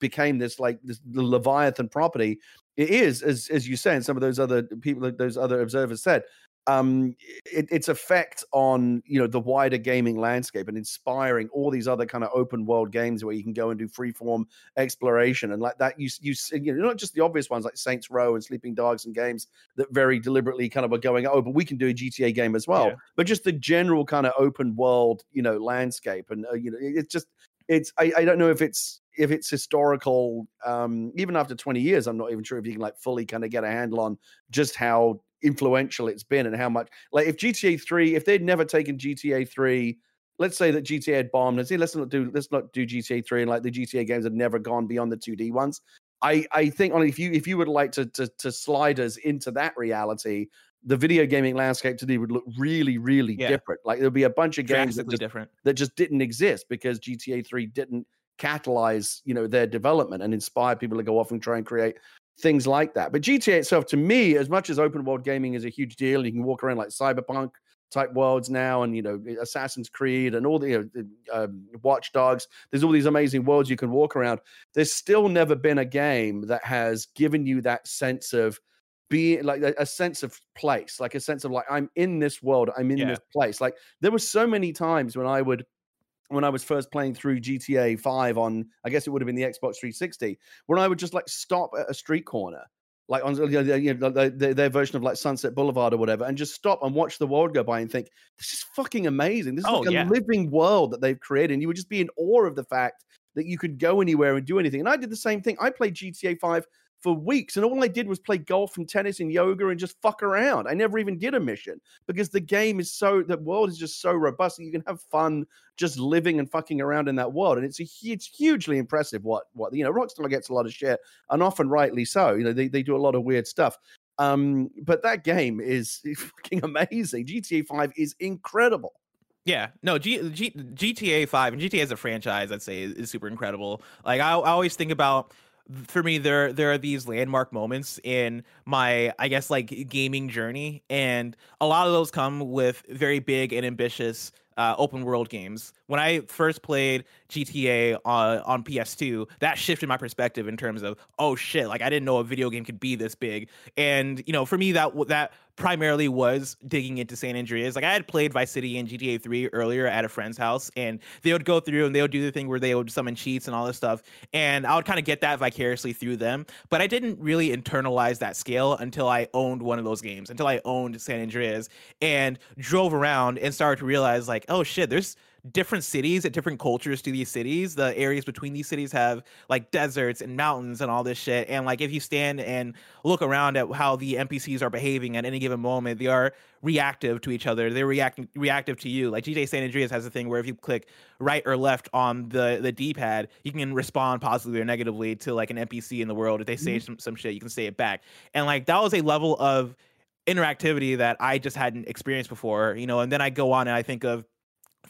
became this like this the Leviathan property. It is, as as you say, and some of those other people, those other observers said, um, it, its effect on you know the wider gaming landscape and inspiring all these other kind of open world games where you can go and do freeform exploration and like that. You you, you know not just the obvious ones like Saints Row and Sleeping Dogs and games that very deliberately kind of are going oh but we can do a GTA game as well. Yeah. But just the general kind of open world you know landscape and uh, you know it's just it's I, I don't know if it's if it's historical um even after 20 years i'm not even sure if you can like fully kind of get a handle on just how influential it's been and how much like if GTA 3 if they'd never taken GTA 3 let's say that GTA had bombed and say let's not do let's not do GTA 3 and like the GTA games had never gone beyond the 2D ones I I think on if you if you would like to to to slide us into that reality the video gaming landscape today would look really really yeah. different like there'll be a bunch of games that just, different. that just didn't exist because GTA 3 didn't catalyze you know their development and inspire people to go off and try and create things like that. But GTA itself, to me, as much as open world gaming is a huge deal, you can walk around like cyberpunk type worlds now, and you know Assassin's Creed and all the you know, um, Watch Dogs. There's all these amazing worlds you can walk around. There's still never been a game that has given you that sense of being like a, a, sense of place, like a sense of like I'm in this world, I'm in yeah. this place. Like there were so many times when I would when I was first playing through GTA 5 on, I guess it would have been the Xbox 360, when I would just like stop at a street corner, like on you know, their, their version of like Sunset Boulevard or whatever, and just stop and watch the world go by and think, this is fucking amazing. This is oh, like a living world that they've created. And you would just be in awe of the fact that you could go anywhere and do anything. And I did the same thing. I played GTA 5 for weeks, and all I did was play golf and tennis and yoga and just fuck around. I never even did a mission because the game is so the world is just so robust that you can have fun just living and fucking around in that world. And it's a it's hugely impressive what what you know Rockstar gets a lot of shit and often rightly so. You know they they do a lot of weird stuff. Um, but that game is <laughs> fucking amazing. GTA 5 is incredible. Yeah, no, G, G, GTA 5 and GTA as a franchise, I'd say, is, is super incredible. Like, I, I always think about for me there there are these landmark moments in my i guess like gaming journey and a lot of those come with very big and ambitious uh, open world games. When I first played GTA on, on PS2, that shifted my perspective in terms of oh shit, like I didn't know a video game could be this big. And you know, for me, that that primarily was digging into San Andreas. Like I had played Vice City and GTA 3 earlier at a friend's house, and they would go through and they would do the thing where they would summon cheats and all this stuff, and I would kind of get that vicariously through them. But I didn't really internalize that scale until I owned one of those games, until I owned San Andreas and drove around and started to realize like oh shit, there's different cities at different cultures to these cities. The areas between these cities have like deserts and mountains and all this shit. And like if you stand and look around at how the NPCs are behaving at any given moment, they are reactive to each other. They're reacting reactive to you. Like GTA San Andreas has a thing where if you click right or left on the the D pad, you can respond positively or negatively to like an NPC in the world. If they say mm-hmm. some, some shit, you can say it back. And like that was a level of interactivity that I just hadn't experienced before, you know, and then I go on and I think of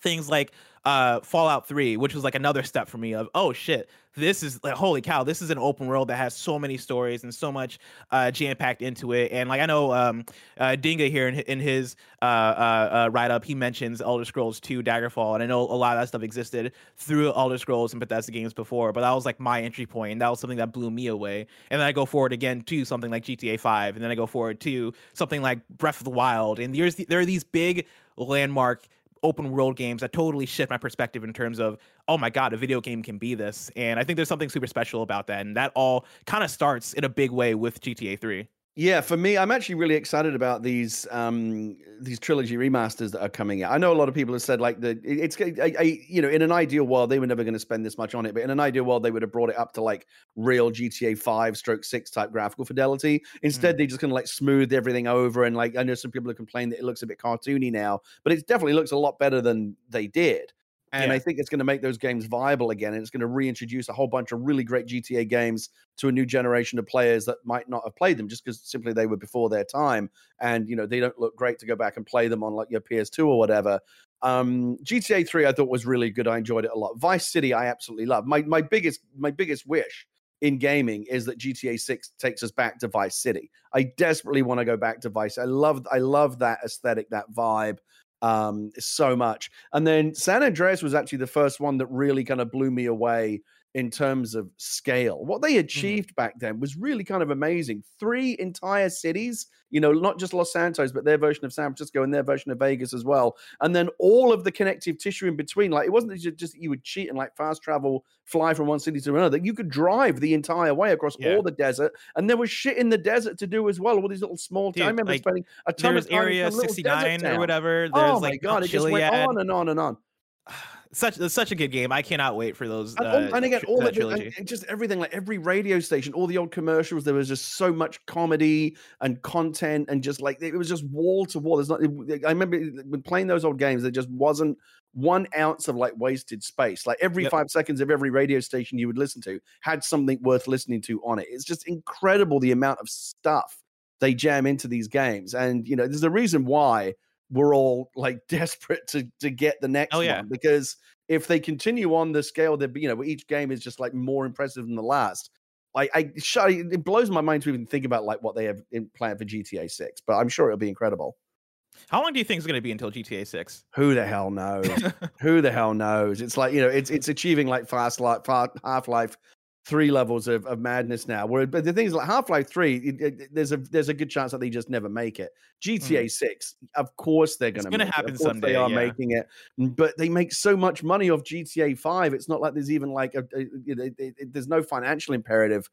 things like uh, Fallout 3, which was like another step for me of, oh shit, this is like, holy cow, this is an open world that has so many stories and so much uh, jam packed into it. And like, I know um, uh, Dinga here in, in his uh, uh, uh write up, he mentions Elder Scrolls 2 Daggerfall. And I know a lot of that stuff existed through Elder Scrolls and Bethesda games before, but that was like my entry point. And that was something that blew me away. And then I go forward again to something like GTA 5. And then I go forward to something like Breath of the Wild. And there's, there are these big landmark open world games that totally shift my perspective in terms of oh my god a video game can be this. And i think there's something super special about that. And that all kind of starts in a big way with gta 3 yeah, for me, I'm actually really excited about these um, these trilogy remasters that are coming out. I know a lot of people have said like the it's a, a, you know in an ideal world they were never going to spend this much on it, but in an ideal world they would have brought it up to like real GTA Five Stroke Six type graphical fidelity. Instead, mm. they just kind of like smooth everything over and like I know some people have complained that it looks a bit cartoony now, but it definitely looks a lot better than they did. And yeah. I think it's going to make those games viable again. And it's going to reintroduce a whole bunch of really great GTA games to a new generation of players that might not have played them just because simply they were before their time. And, you know, they don't look great to go back and play them on like your PS2 or whatever. Um, GTA 3 I thought was really good. I enjoyed it a lot. Vice City I absolutely love. My my biggest my biggest wish in gaming is that GTA 6 takes us back to Vice City. I desperately want to go back to Vice. I love I love that aesthetic, that vibe um, so much. And then San Andreas was actually the first one that really kind of blew me away in terms of scale. What they mm-hmm. achieved mm. back then was really kind of amazing. Three entire cities, you know, not just Los Santos, but their version of San Francisco and their version of Vegas as well. And then all of the connective tissue in between. Like it wasn't just that you would cheat and like fast travel, fly from one city to another. You could drive the entire way across yeah. all the desert. And there was shit in the desert to do as well. All these little small Dude, I remember like, spending a ton of time area 69 or whatever. There's oh like my god, it just went on and on and on <sighs> <sighs> such such a good game. I cannot wait for those. And, uh, and again, all the, trilogy. Just everything, like every radio station, all the old commercials. There was just so much comedy and content, and just like it was just wall to wall. There's not. I remember when playing those old games, there just wasn't one ounce of like wasted space. Like every yep. five seconds of every radio station you would listen to had something worth listening to on it. It's just incredible the amount of stuff they jam into these games, and you know, there's a reason why we're all like <laughs> desperate to to get the oh, next oh, yeah. one because if they continue on the scale that be you know each game is just like more impressive than the last I, I it blows my mind to even think about like what they have in plan for GTA 6 but I'm sure it'll be incredible. How long do you think it's going to be until GTA 6 who the hell knows? <laughs> Who the hell knows? It's like you know it's it's achieving like fast life half-life three levels of, of madness now. Where, but the thing is, like Half Life Three, it, it, there's a there's a good chance that they just never make it. GTA mm. Six, of course they're going to happen someday. They are yeah. making it, but they make so much money off GTA Five. It's not like there's even like a, a, a, there's no financial imperative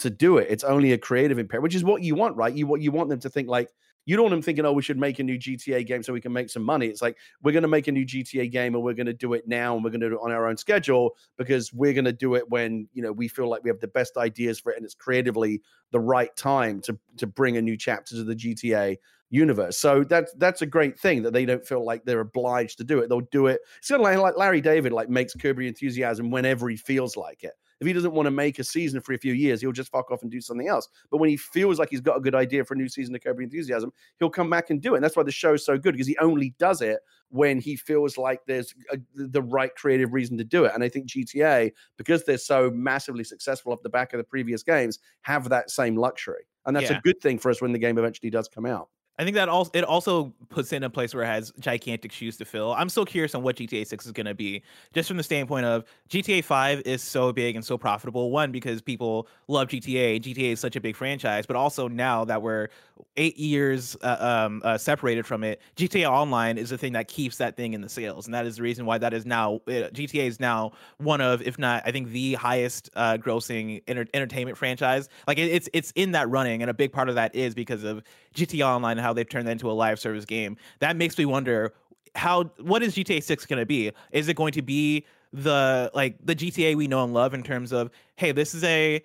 to do it. It's only a creative imperative, which is what you want, right? You what you want them to think like you don't want them thinking, oh, we should make a new GTA game so we can make some money. It's like we're going to make a new GTA game and we're going to do it now and we're going to do it on our own schedule because we're going to do it when you know we feel like we have the best ideas for it and it's creatively the right time to to bring a new chapter to the GTA universe. So that's that's a great thing that they don't feel like they're obliged to do it. They'll do it. It's kind of like, like Larry David like makes Your Enthusiasm whenever he feels like it. If he doesn't want to make a season for a few years, he'll just fuck off and do something else. But when he feels like he's got a good idea for a new season of Your Enthusiasm, he'll come back and do it. And that's why the show's so good because he only does it when he feels like there's a, the right creative reason to do it. And I think GTA, because they're so massively successful off the back of the previous games, have that same luxury. And that's Yeah. a good thing for us when the game eventually does come out. I think that also it also puts it in a place where it has gigantic shoes to fill. I'm still curious on what GTA 6 is going to be, just from the standpoint of GTA 5 is so big and so profitable. One because people love GTA. GTA is such a big franchise, but also now that we're eight years uh, um, uh, separated from it, GTA Online is the thing that keeps that thing in the sales, and that is the reason why that is now uh, GTA is now one of, if not, I think the highest uh, grossing enter- entertainment franchise. Like it, it's it's in that running, and a big part of that is because of GTA Online and how they've turned that into a live service game. That makes me wonder how what is GTA 6 going to be? Is it going to be the like the GTA we know and love in terms of hey, this is a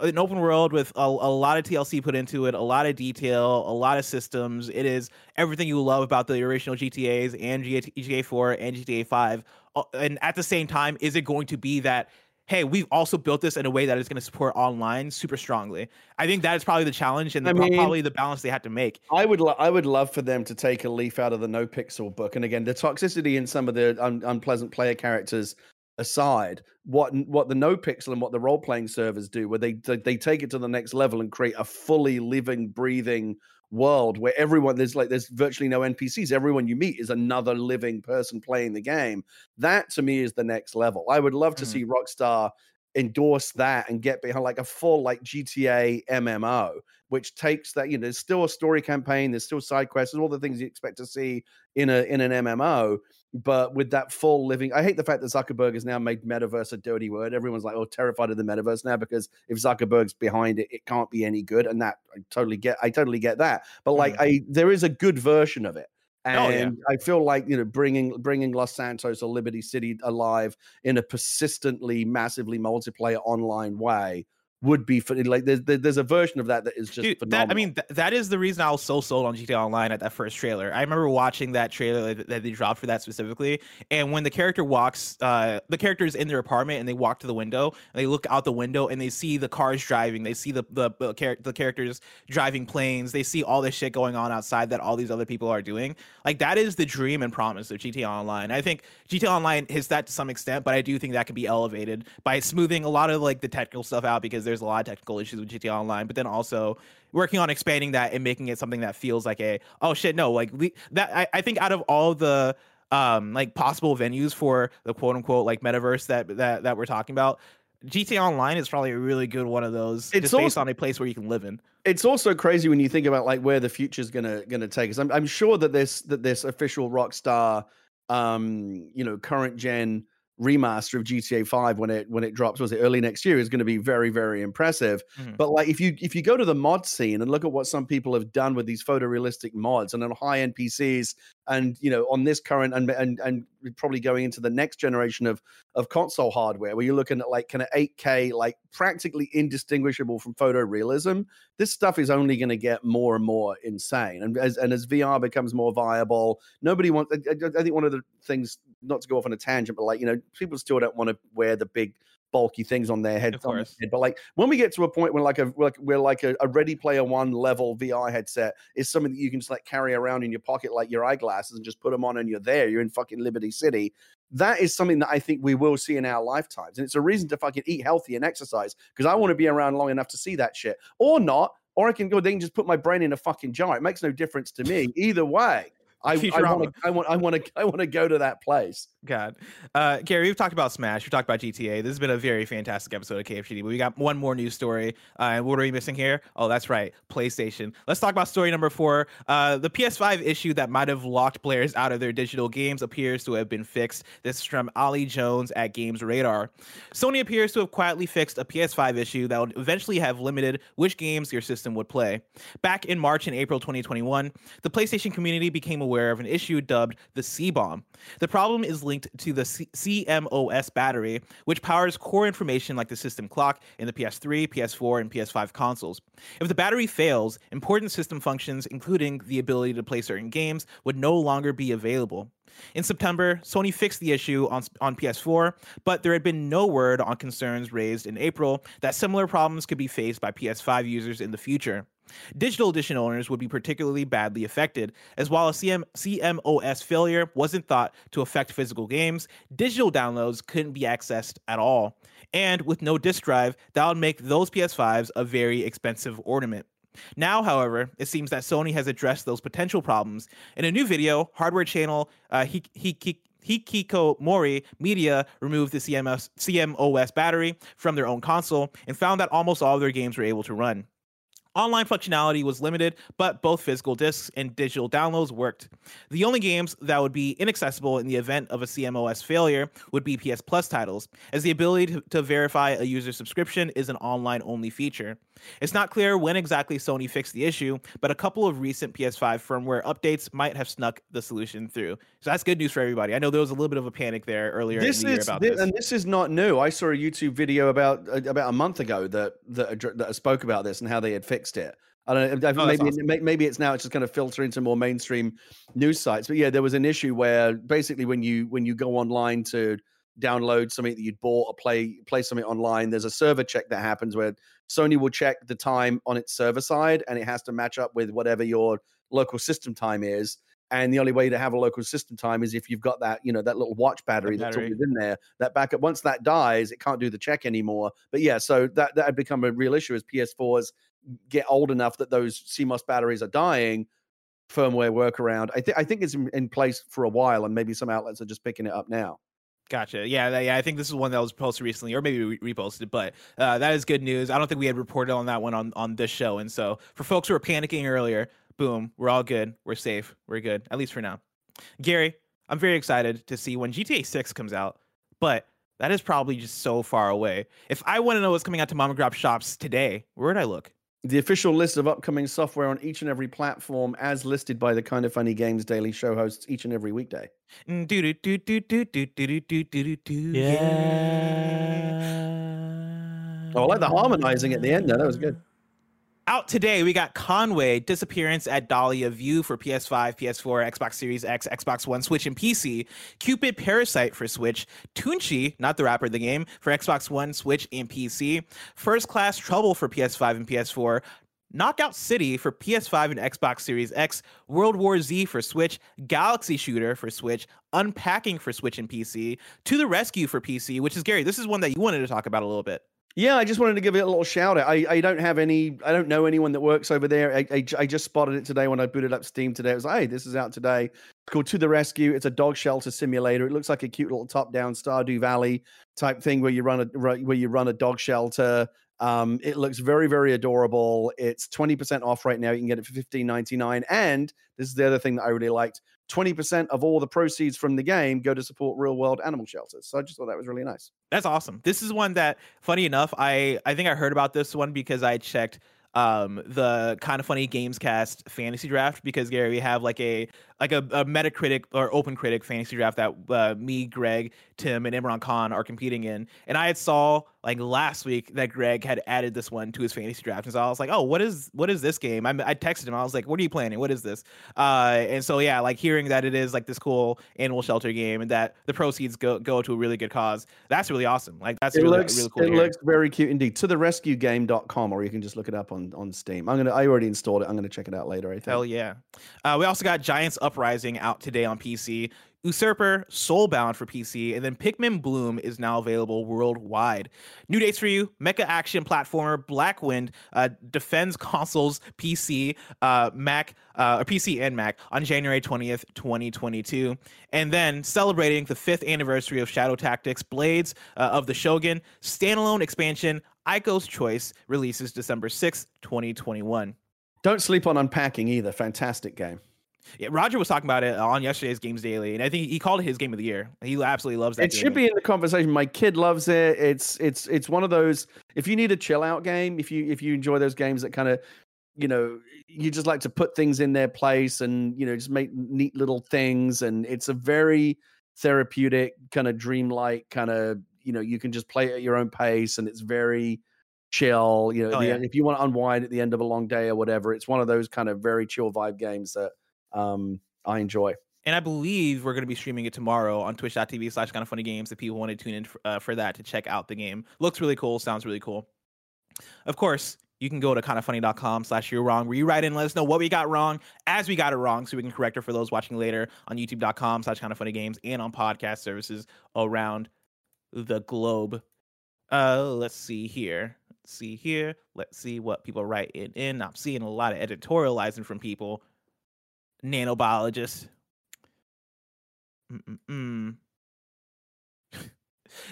an open world with a, a lot of TLC put into it, a lot of detail, a lot of systems. It is everything you love about the original GTA's and GTA, GTA 4 and GTA 5. Uh, And at the same time, is it going to be that hey, we've also built this in a way that is going to support online super strongly? I think that is probably the challenge and pro- mean- probably the balance they had to make. I would lo- I would love for them to take a leaf out of the No Pixel book, and again, the toxicity in some of the un- unpleasant player characters aside, what what the No Pixel and what the role playing servers do, where they they take it to the next level and create a fully living, breathing world where everyone there's like there's virtually no NPCs. Everyone you meet is another living person playing the game. That to me is the next level. I would love to Mhm. see Rockstar endorse that and get behind like a full like GTA MMO, which takes that, you know, there's still a story campaign, there's still side quests, there's all the things you expect to see in a in an MMO, but with that full living. I hate the fact that Zuckerberg has now made metaverse a dirty word. Everyone's like, oh, terrified of the metaverse now because if Zuckerberg's behind it, it can't be any good. And that I totally get I totally get that. But like I there is a good version of it. Mm-hmm. Oh, And yeah. I feel like you know bringing bringing Los Santos or Liberty City alive in a persistently, massively multiplayer online way would be for like there's there's a version of that that is just Dude, phenomenal. that, I mean, th- that is the reason I was so sold on GTA Online at that first trailer. I remember watching that trailer that, that they dropped for that specifically, and when the character walks, uh, the character is in their apartment and they walk to the window, and they look out the window and they see the cars driving, they see the the the, char- the characters driving planes, they see all this shit going on outside that all these other people are doing. Like that is the dream and promise of GTA Online. I think GTA Online hits that to some extent, but I do think that can be elevated by smoothing a lot of like the technical stuff out because there's a lot of technical issues with GTA Online, but then also working on expanding that and making it something that feels like a oh shit no like we, that I, I think out of all the um like possible venues for the quote unquote like metaverse that that that we're talking about GTA Online is probably a really good one of those It's just based on a place where you can live in. it's also crazy when you think about like where the future's gonna gonna take us. I'm, I'm sure that this that this official Rockstar, um, you know, current gen remaster of GTA 5 when it when it drops was it early next year is going to be very very impressive Mhm. but like if you if you go to the mod scene and look at what some people have done with these photorealistic mods and on high npcs and you know on this current and and and probably going into the next generation of of console hardware where you're looking at like kind of 8k like practically indistinguishable from photorealism this stuff is only going to get more and more insane. And as and as vr becomes more viable nobody wants I, I- I think one of the things not to go off on a tangent but like you know people still don't want to wear the big bulky things on their head, Of on their course. head. but like when we get to a point where like a like we're like a, a ready player one level vr headset is something that you can just like carry around in your pocket like your eyeglasses and just put them on and you're there you're in fucking liberty city that is something that I think we will see in our lifetimes. And it's a reason to fucking eat healthy and exercise because I want to be around long enough to see that shit. Or not, or I can go, they can just put my brain in a fucking jar. It makes no difference to me. Either way. I, <laughs> I want to I want I want to I want to go to that place. God. Uh, Gary, we've talked about Smash. We've talked about GTA. This has been a very fantastic episode of KFGD, but we got one more news story. Uh, and what are we missing here? Oh, that's right. PlayStation. Let's talk about story number four. Uh, the PS5 issue that might have locked players out of their digital games appears to have been fixed. This is from Ali Jones at Games Radar. Sony appears to have quietly fixed a PS5 issue that would eventually have limited which games your system would play. Back in March and April 2021, the PlayStation community became aware of an issue dubbed the C bomb. The problem is linked to the C- CMOS battery, which powers core information like the system clock in the PS3, PS4, and PS5 consoles. If the battery fails, important system functions, including the ability to play certain games, would no longer be available. In September, Sony fixed the issue on, on PS4, but there had been no word on concerns raised in April that similar problems could be faced by PS5 users in the future. Digital edition owners would be particularly badly affected, as while a CM- CMOS failure wasn't thought to affect physical games, digital downloads couldn't be accessed at all. And with no disk drive, that would make those PS5s a very expensive ornament. Now, however, it seems that Sony has addressed those potential problems. In a new video, hardware channel uh, Hik- Hikikomori Media removed the CMS, CMOS battery from their own console and found that almost all of their games were able to run. Online functionality was limited, but both physical discs and digital downloads worked. The only games that would be inaccessible in the event of a CMOS failure would be PS Plus titles, as the ability to, to verify a user subscription is an online only feature. It's not clear when exactly Sony fixed the issue, but a couple of recent PS5 firmware updates might have snuck the solution through. So that's good news for everybody. I know there was a little bit of a panic there earlier this in the year is about thi- this. and this is not new. I saw a YouTube video about about a month ago that that, that spoke about this and how they had fixed it. I don't know. Oh, maybe awesome. maybe it's now it's just going to filter into more mainstream news sites. But yeah, there was an issue where basically when you when you go online to download something that you'd bought or play play something online, there's a server check that happens where Sony will check the time on its server side and it has to match up with whatever your local system time is. And the only way to have a local system time is if you've got that, you know, that little watch battery, that's always in there. That backup, once that dies, it can't do the check anymore. But yeah, so that that had become a real issue as PS4s get old enough that those CMOS batteries are dying. Firmware workaround. I think I think it's in, in place for a while, and maybe some outlets are just picking it up now. Gotcha. Yeah, yeah. I think this is one that was posted recently, or maybe re- reposted. But uh, that is good news. I don't think we had reported on that one on on this show. And so for folks who were panicking earlier, boom, we're all good. We're safe. We're good, at least for now. Gary, I'm very excited to see when GTA 6 comes out, but that is probably just so far away. If I want to know what's coming out to Mom and Grop shops today, where would I look? The official list of upcoming software on each and every platform, as listed by the Kind of Funny Games Daily Show hosts each and every weekday. Yeah. Oh, I like the harmonizing at the end there. That was good. Out today, we got Conway, Disappearance at Dahlia View for PS5, PS4, Xbox Series X, Xbox One, Switch, and PC. Cupid Parasite for Switch. Tunchi, not the rapper, the game, for Xbox One, Switch, and PC. First Class Trouble for PS5 and PS4. Knockout City for PS5 and Xbox Series X, World War Z for Switch, Galaxy Shooter for Switch, Unpacking for Switch and PC, To the Rescue for PC, which is Gary. This is one that you wanted to talk about a little bit. Yeah, I just wanted to give it a little shout out. I, I don't have any, I don't know anyone that works over there. I, I, I just spotted it today when I booted up Steam today. It was like, hey, this is out today. It's called To the Rescue. It's a dog shelter simulator. It looks like a cute little top down Stardew Valley type thing where you run a where you run a dog shelter. Um, it looks very, very adorable. It's 20% off right now. You can get it for $15.99. And this is the other thing that I really liked 20% of all the proceeds from the game go to support real world animal shelters. So I just thought that was really nice. That's awesome. This is one that, funny enough, I I think I heard about this one because I checked um the kind of funny games cast fantasy draft because Gary we have like a like a, a Metacritic or Open Critic fantasy draft that uh, me, Greg, Tim, and Imran Khan are competing in, and I had saw like last week that Greg had added this one to his fantasy draft, and so I was like, oh, what is what is this game? I, I texted him, I was like, what are you planning? What is this? Uh, and so yeah, like hearing that it is like this cool animal shelter game and that the proceeds go go to a really good cause, that's really awesome. Like that's it really looks really cool. it looks very cute indeed. To the rescuegame.com or you can just look it up on on Steam. I'm gonna I already installed it. I'm gonna check it out later. I think. Hell yeah. Uh, we also got Giants Uprising out today on PC. Usurper, Soulbound for PC, and then Pikmin Bloom is now available worldwide. New dates for you: Mecha action platformer Blackwind uh, defends <laughs> consoles, PC, uh, Mac, uh, or PC and Mac on January 20th, 2022. And then celebrating the fifth anniversary of Shadow Tactics, Blades uh, of the Shogun standalone expansion Aiko's Choice releases December 6th, 2021. Don't sleep on unpacking either. Fantastic game. Yeah, Roger was talking about it on yesterday's Games Daily, and I think he called it his game of the year. He absolutely loves that. It should be in the conversation. My kid loves it. It's it's it's one of those. If you need a chill out game, if you if you enjoy those games that kind of, you know, you just like to put things in their place and you know just make neat little things, and it's a very therapeutic kind of dreamlike kind of you know you can just play at your own pace, and it's very chill. You know, Oh, yeah. if you want to unwind at the end of a long day or whatever, it's one of those kind of very chill vibe games that um I enjoy. And I believe we're going to be streaming it tomorrow on twitch.tv slash kind of funny games if people want to tune in for, uh, for that to check out the game. Looks really cool, sounds really cool. Of course, you can go to kindoffunny.com slash you're wrong, where you write in and let us know what we got wrong as we got it wrong so we can correct it for those watching later on youtube.com slash kind of funny games and on podcast services around the globe. Uh, let's see here. Let's see here. Let's see what people write in. in. I'm seeing a lot of editorializing from people. Nanobiologists. Mm-mm-mm. <laughs>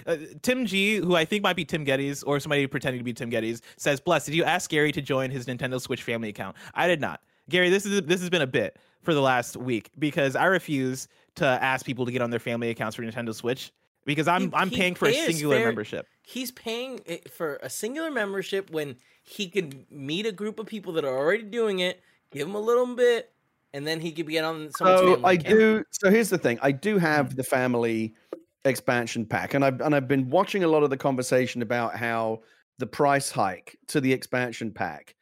Uh, Tim G, who I think might be Tim Gettys or somebody pretending to be Tim Gettys, says, "Bless, did you ask Gary to join his Nintendo Switch family account?" I did not. Gary, this is this has been a bit for the last week because I refuse to ask people to get on their family accounts for Nintendo Switch because I'm He- I'm he paying for a singular fair- membership. He's paying for a singular membership when he could meet a group of people that are already doing it, give him a little bit, and then he could get on someone's So I account. do. So here's the thing: I do have the family expansion pack, and I've and I've been watching a lot of the conversation about how the price hike to the expansion pack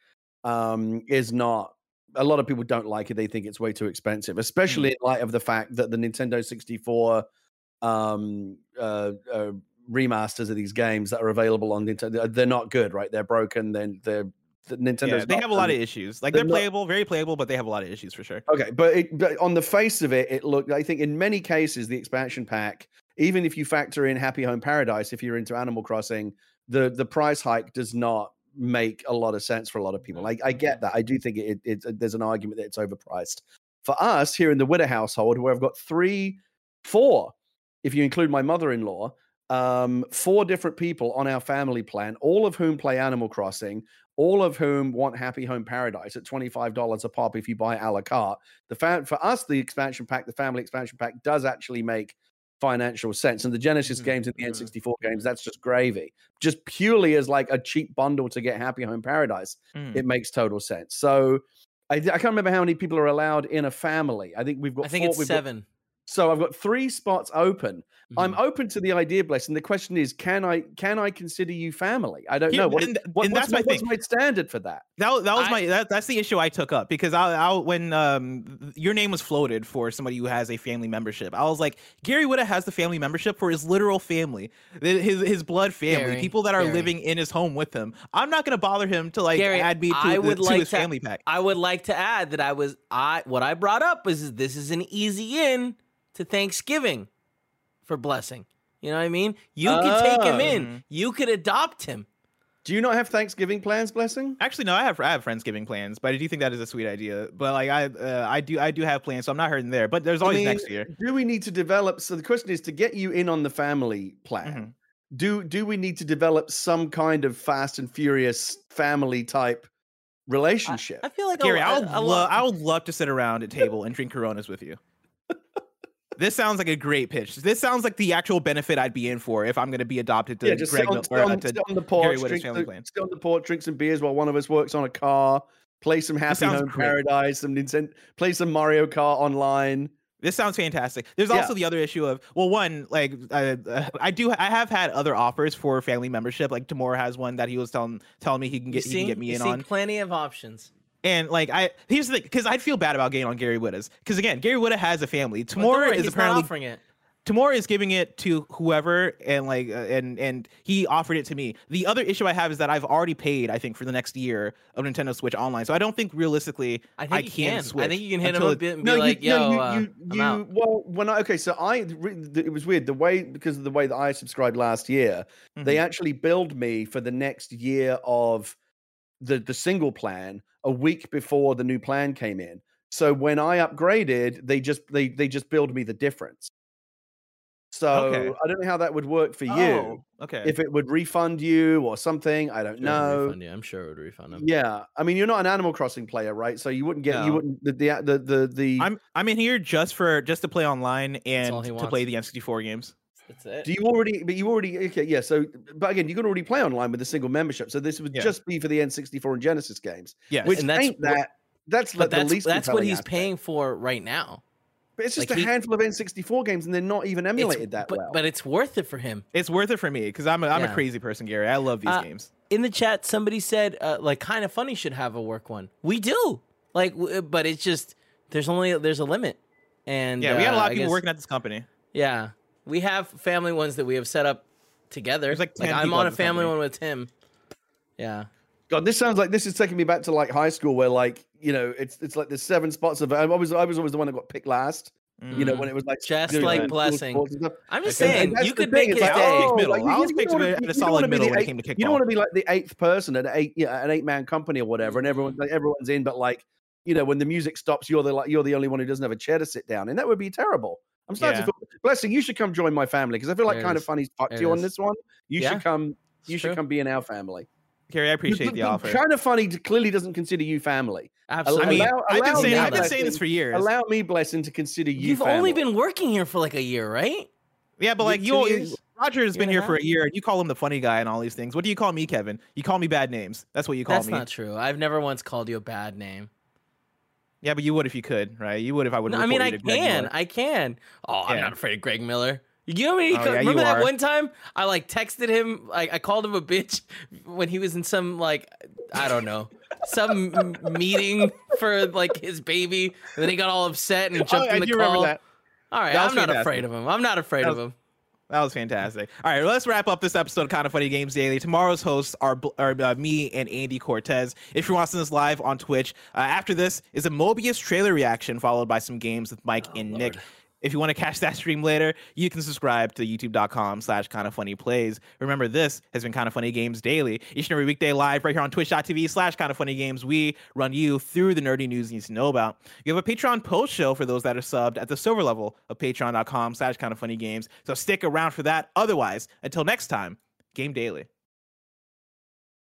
um, is not. A lot of people don't like it; they think it's way too expensive, especially in light of the fact that the Nintendo 64 um, uh, uh, remasters of these games that are available on Nintendo they're not good, right? They're broken. Then they're the Nintendo's Yeah, they not have a lot of issues. Like they're they're not- playable, very playable, but they have a lot of issues for sure. Okay, but, it, but on the face of it, it looked. I think in many cases, the expansion pack, even if you factor in Happy Home Paradise, if you're into Animal Crossing, the the price hike does not make a lot of sense for a lot of people. I, I get that. I do think it, it, it there's an argument that it's overpriced. For us here in the Whitta household, where I've got three, four, if you include my mother-in-law, um, four different people on our family plan, all of whom play Animal Crossing, all of whom want Happy Home Paradise at $25 a pop if you buy a la carte. The fa- for us, the expansion pack, the family expansion pack, does actually make financial sense. And the Genesis Mhm, games and the mhm. N64 games, that's just gravy. Just purely as like a cheap bundle to get Happy Home Paradise, Mm. it makes total sense. So I, I can't remember how many people are allowed in a family. I think we've got I think four, it's we've got- seven. So I've got three spots open. I'm Mhm. open to the idea, Bless. And the question is, can I can I consider you family? I don't Here- know. What, and- what- and what's, that's my my, what's my standard for that? That that was I- my that, that's the issue I took up because I, I when um your name was floated for somebody who has a family membership, I was like Gary Whitta has the family membership for his literal family, his his blood family, Gary, people that are Gary. living in his home with him. I'm not gonna bother him to like Gary, add me to, I the- would to like his to- family pack. I would like to add that I was I what I brought up was this is an easy in to Thanksgiving for blessing. You know what I mean? You could take him Oh. in. You could adopt him. Do you not have Thanksgiving plans, Blessing? Actually, no, I have I have friendsgiving plans, but I do think that is a sweet idea. But like I uh, I do I do have plans, so I'm not hurting there. But there's I always mean, next year. Do we need to develop? So the question is to get you in on the family plan. Mhm. Do do we need to develop some kind of Fast and Furious family type relationship? I feel like Gary, a, I a- would a lo- lot- I would love to sit around a table and drink Coronas with you. This sounds like a great pitch. This sounds like the actual benefit I'd be in for if I'm going to be adopted to yeah, just Greg sit on, Mil- sit or, uh, on, to sit on the Gary porch, Whitta's drink, family the- plan. sit on the porch, drink some beers while one of us works on a car, play some Happy Home great. Paradise, some Nintendo, play some Mario Kart online. This sounds fantastic. There's Yeah. also the other issue of well, one like uh, uh, I do I have had other offers for family membership. Like Tamora has one that he was telling telling me he can you get he can get me in see on. plenty of options. And like I here's the thing because I'd feel bad about getting on Gary Whitta's because again Gary Whitta has a family. But Tamora worry, is he's apparently not offering it. Tamura is giving it to whoever, and like, uh, and and he offered it to me. The other issue I have is that I've already paid, I think, for the next year of Nintendo Switch Online, so I don't think realistically I I, think you can. can. Switch I think you can hit him a bit and No, be you, like, no, "Yo, you, uh, you, I'm you out." well, when I okay, so I it was weird the way because of the way that I subscribed last year. They Mhm. actually billed me for the next year of the the single plan a week before the new plan came in. So when I upgraded, they just they they just billed me the difference. So Okay. I don't know how that would work for you. Oh, okay. If it would refund you or something, I don't Sure, it know. refund you. I'm sure it would refund them. Yeah, I mean, you're not an Animal Crossing player, right? So you wouldn't get you wouldn't the the the the, the I'm I'm in here just for just to play online and to play the N64 games. That's it. Do you already? But you already okay? Yeah. So, but again, you can already play online with a single membership. So this would Yeah. just be for the N64 and Genesis games, Yeah, which And that's ain't what- that. That's but like the least. that's what he's aspect. paying for right now. But it's just like a he- handful of N64 games, and they're not even emulated that but, well. but it's worth it for him. It's worth it for me because I'm a, I'm Yeah. a crazy person, Gary. I love these Uh, games. In the chat, somebody said uh, like kind of funny should have a work one. We do like, w- but it's just there's only there's a limit. And Yeah, we got a uh, lot I of people guess- working at this company. Yeah, we have family ones that we have set up together. There's like 10 I'm on a family one with Tim. Yeah, God, this sounds like this is taking me back to like high school, where like you know, it's it's like there's seven spots of. I was I was always the one that got picked last. You know, Mm. when it was like Just you know, like Blessing. sports and stuff. I'm just And- and saying that's you could thing, make it's his like, day. oh, middle. like, you- I was you picked don't at a be- you don't solid middle the when it came to kickball. You don't want to be like the eighth person at eight, yeah, an eight man company or whatever, and everyone like, everyone's in, but like you know, when the music stops, you're the like you're the only one who doesn't have a chair to sit down, and that would be terrible. I'm starting Yeah. to feel blessing. You should come join my family because I feel like it kind of is. funny fucked There you it on this one. You Yeah, should come. You it's should true. come be in our family. Gary, I appreciate the offer. Kind of funny clearly doesn't consider you family. Absolutely. I mean, Allow- I've been allow saying me I've been saying this for years. Allow me, blessing, to consider you. You've only been working here for like a year, right? yeah, but like two you, years? Roger's Year been here for a year, and you call him the funny guy and all these things. What do you call me, Kevin? You call me bad names. That's what you call That's me. That's not true. I've never once called you a bad name. Yeah, but you would if you could, right? You would if I would. No, I mean, I report you to can. I can. Oh, I'm not afraid of Greg Miller. You know me. Oh, yeah, remember that are. one time I like texted him, like I called him a bitch when he was in some like I don't know some meeting for like his baby, and then he got all upset and <laughs> Oh, jumped I in the call. that. All right, That I'm not afraid of him. I'm not afraid That of him. That was fantastic. All right, let's wrap up this episode of Kind of Funny Games Daily. Tomorrow's hosts are, are uh, me and Andy Cortez. If you're watching this live on Twitch, uh, after this is a Morbius trailer reaction followed by some games with Mike and Nick. If you want to catch that stream later, you can subscribe to youtube.com slash kind of funny plays. Remember, this has been Kind of Funny Games Daily. Each and every weekday live right here on twitch.tv slash kind of funny games. We run you through the nerdy news you need to know about. You have a Patreon post show for those that are subbed at the silver level of patreon.com slash kind of funny games. So stick around for that. Otherwise, until next time, Game Daily.